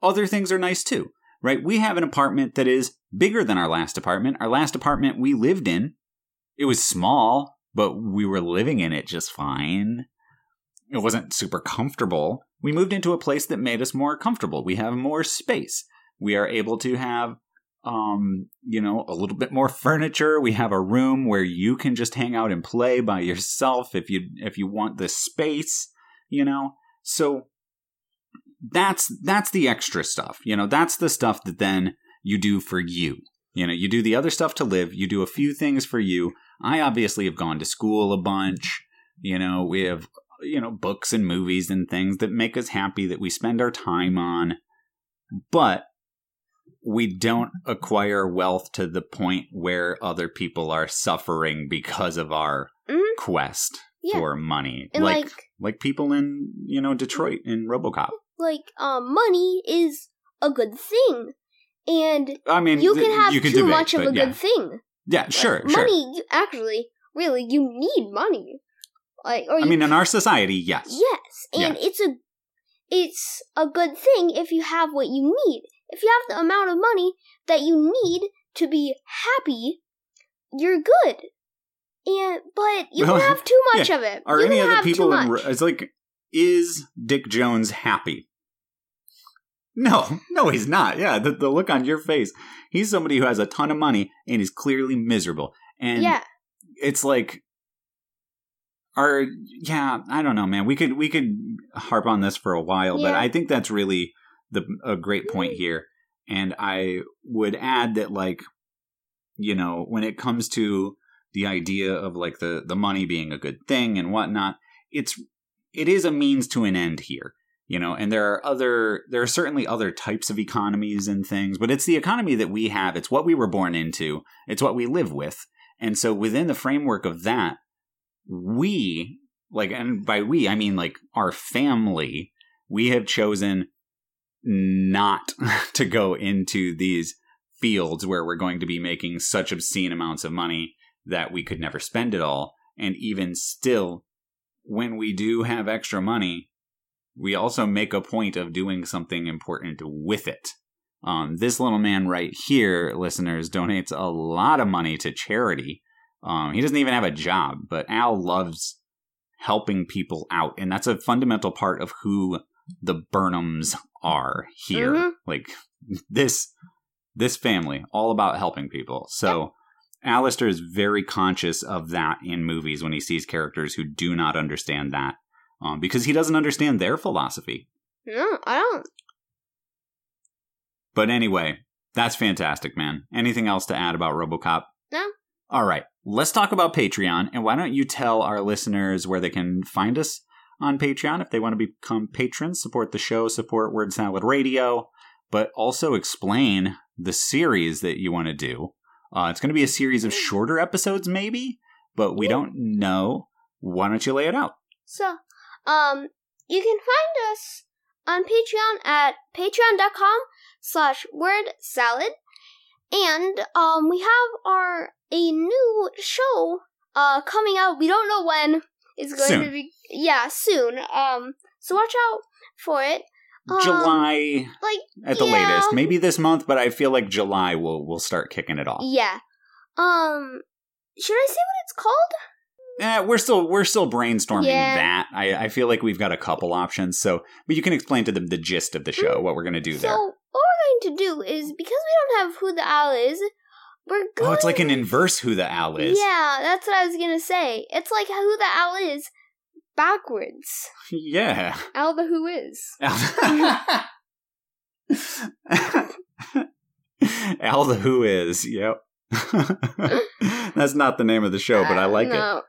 other things are nice too, right? We have an apartment that is bigger than our last apartment. Our last apartment we lived in, it was small, but we were living in it just fine. It wasn't super comfortable. We moved into a place that made us more comfortable. We have more space. We are able to have um, you know, a little bit more furniture. We have a room where you can just hang out and play by yourself if you if you want the space, you know. So that's that's the extra stuff. You know, that's the stuff that then you do for you. You know, you do the other stuff to live, you do a few things for you. I obviously have gone to school a bunch. You know, we have you know, books and movies and things that make us happy that we spend our time on. But we don't acquire wealth to the point where other people are suffering because of our Mhm. quest Yeah. for money. And like like, like people in, you know, Detroit in RoboCop. like, um, money is a good thing, and I mean, you can have you can too debate, much of a yeah. good thing. Yeah, Like, sure, sure. money, you- actually, really, you need money. Like, or I mean, in our society, yes. Yes, and it's a it's a good thing if you have what you need. If you have the amount of money that you need to be happy, you're good. And but you Well, can have too much yeah. of it. Are you any can of the have people in? It's like, is Dick Jones happy? No, no, he's not. Yeah, the, the look on your face. He's somebody who has a ton of money and is clearly miserable. And yeah, it's like, are yeah, I don't know, man. We could we could harp on this for a while, but I think that's really the a great point mm-hmm. here. And I would add that, like, you know, when it comes to the idea of like the the money being a good thing and whatnot, it's it is a means to an end here. You know, and there are other there are certainly other types of economies and things, but it's the economy that we have. It's what we were born into. It's what we live with. And so within the framework of that, we like and by we I mean like our family, we have chosen not to go into these fields where we're going to be making such obscene amounts of money that we could never spend it all. And even still, when we do have extra money, we also make a point of doing something important with it. Um, this little man right here, listeners, donates a lot of money to charity. Um, he doesn't even have a job, but Al loves helping people out, and that's a fundamental part of who the Burnhams are here. Mhm. Like this, this family, all about helping people. So. Alistair is very conscious of that in movies when he sees characters who do not understand that, um, because he doesn't understand their philosophy. no, I don't. But anyway, that's fantastic, man. Anything else to add about RoboCop? No. All right, let's talk about Patreon, and why don't you tell our listeners where they can find us on Patreon if they want to become patrons, support the show, support Word Salad Radio, but also explain the series that you want to do. Uh, it's going to be a series of shorter episodes, maybe, but we don't know. Why don't you lay it out? So, um, you can find us on Patreon at patreon.com slash word salad. And, um, we have our, a new show, uh, coming out. We don't know when it's going Soon. to be. Yeah, soon. Um, so watch out for it. Um, July Like, at the yeah. latest, maybe this month, but I feel like July will will start kicking it off. yeah. Um, should I say what it's called? Eh, we're still we're still brainstorming Yeah. that. I, I feel like we've got a couple options. So, but you can explain to them the gist of the show, what we're gonna do So, there. So, what we're going to do is, because we don't have who the owl is, we're going Oh, it's like an inverse who the owl is. Yeah, that's what I was gonna say. It's like who the owl is backwards. Yeah. Owl the who is. Al the Who is. Yep. That's not the name of the show, but I Uh, like it. no.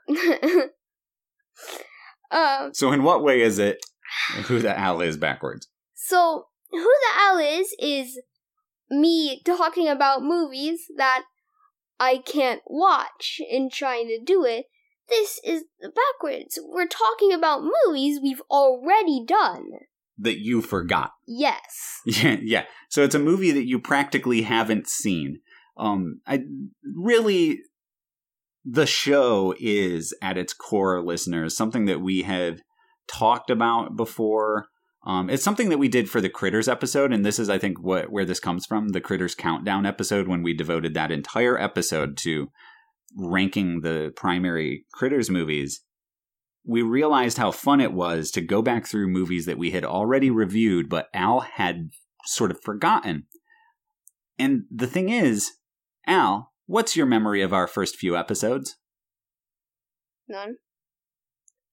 um. So, in what way is it who the owl is backwards? So who the owl is is me talking about movies that I can't watch and trying to do it. This is backwards. We're talking about movies we've already done. That you forgot. Yes. Yeah, yeah. So it's a movie that you practically haven't seen. Um, I really, the show is at its core, listeners, something that we have talked about before. Um, it's something that we did for the Critters episode, and this is, I think, what where this comes from the Critters Countdown episode when we devoted that entire episode to ranking the primary Critters movies. We realized how fun it was to go back through movies that we had already reviewed, but Al had sort of forgotten. And the thing is, Al, what's your memory of our first few episodes? None.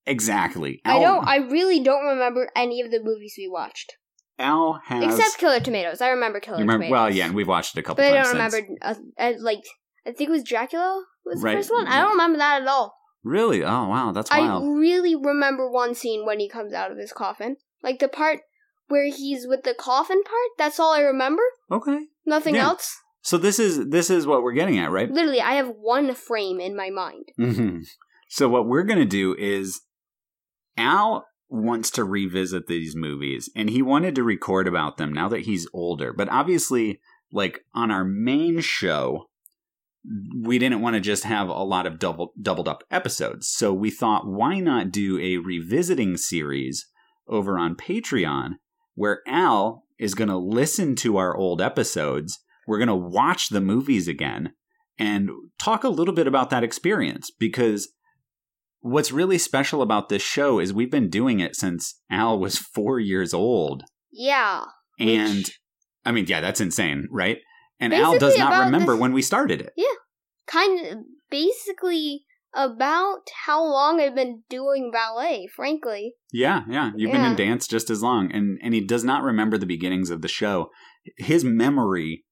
Exactly. I don't. I really don't remember any of the movies we watched, Al has. except Killer Tomatoes. I remember Killer remember, Tomatoes. well, yeah, and we've watched it a couple but I don't remember. Uh, uh, like, I think it was Dracula was the first one. I don't remember that at all. Really? Oh, wow, that's I really remember one scene when he comes out of his coffin, like the part where he's with the coffin part. That's all I remember. Okay. Nothing Yeah. else. So this is this is what we're getting at, right? Literally, I have one frame in my mind. hmm So what we're gonna do is Al wants to revisit these movies, and he wanted to record about them now that he's older. But obviously, like on our main show, we didn't want to just have a lot of double doubled up episodes. So we thought, why not do a revisiting series over on Patreon, where Al is going to listen to our old episodes. We're going to watch the movies again and talk a little bit about that experience because what's really special about this show is we've been doing it since Al was four years old. Yeah. And Which- I mean, yeah, that's insane, right? And Al does not remember this- when we started it. Yeah. Kind of basically about how long I've been doing ballet, frankly. Yeah, yeah. You've been in dance just as long. And and he does not remember the beginnings of the show. His memory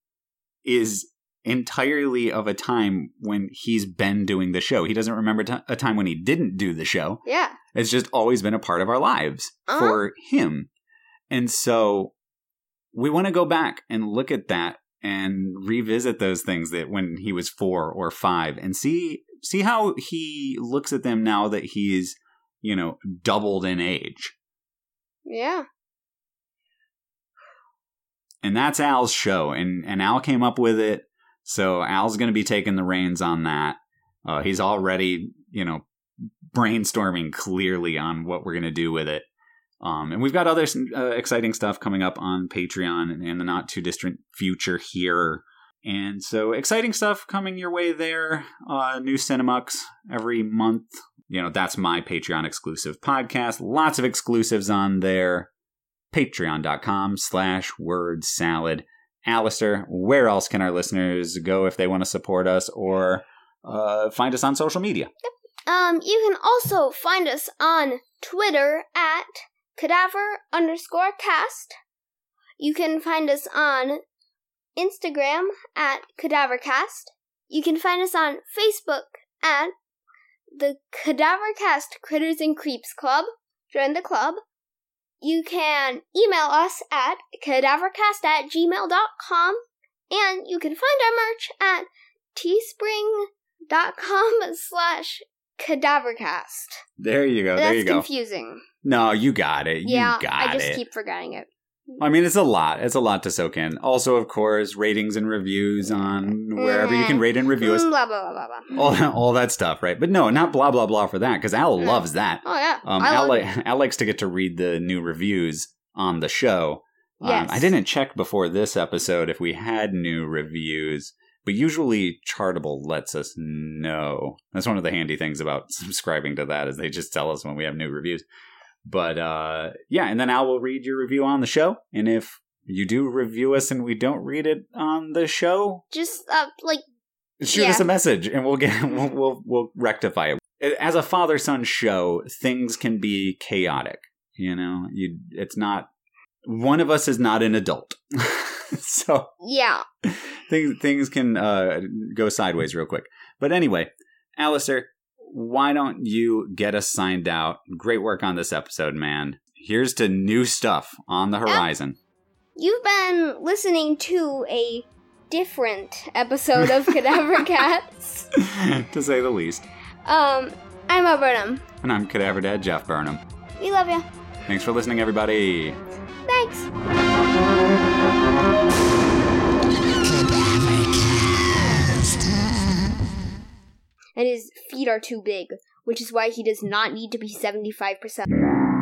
is entirely of a time when he's been doing the show. He doesn't remember t- a time when he didn't do the show. Yeah. It's just always been a part of our lives Uh-huh. for him. And so we want to go back and look at that and revisit those things that when he was 4 or 5 and see see how he looks at them now that he's, you know, doubled in age. Yeah. And that's Al's show and and Al came up with it. So Al's going to be taking the reins on that. Uh, he's already, you know, brainstorming clearly on what we're going to do with it. Um, and we've got other uh, exciting stuff coming up on Patreon in the not too distant future here. And so exciting stuff coming your way there. Uh, new Cinemux every month. You know, that's my Patreon exclusive podcast. Lots of exclusives on there. Patreon.com slash word salad. Alistair, where else can our listeners go if they want to support us or uh, find us on social media? Um, you can also find us on Twitter at cadaver underscore cast. You can find us on Instagram at cadavercast. You can find us on Facebook at the Cadavercast Critters and Creeps Club. Join the club. You can email us at cadavercast at gmail.com and you can find our merch at teespring.com slash cadavercast. There you go. That's there you go. confusing. No, you got it. You yeah, got I just it. keep forgetting it. I mean, it's a lot. It's a lot to soak in. Also, of course, ratings and reviews on wherever you can rate and review us. Blah, blah, blah, blah, blah. All, all that stuff, right? But no, not blah, blah, blah for that, because Al Yeah. loves that. Oh, yeah. Um, I Al, li- Al likes to get to read the new reviews on the show. Um, Yes. I didn't check before this episode if we had new reviews, but usually Chartable lets us know. That's one of the handy things about subscribing to that is they just tell us when we have new reviews. But uh, yeah, and then Al will read your review on the show, and if you do review us and we don't read it on the show, Just, uh, like, shoot Yeah. us a message and we'll get we'll we'll, we'll rectify it. As a father son show, things can be chaotic. You know, you it's not one of us is not an adult, so yeah. things things can uh, go sideways real quick. But anyway, Alistair, why don't you get us signed out? Great work on this episode, man. Here's to new stuff on the horizon. you've been listening to a different episode of Cadaver Cats. to say the least. Um, I'm Al Burnham. And I'm Cadaver Dad Jeff Burnham. We love you. Thanks for listening, everybody. Thanks. And his feet are too big, which is why he does not need to be 75%.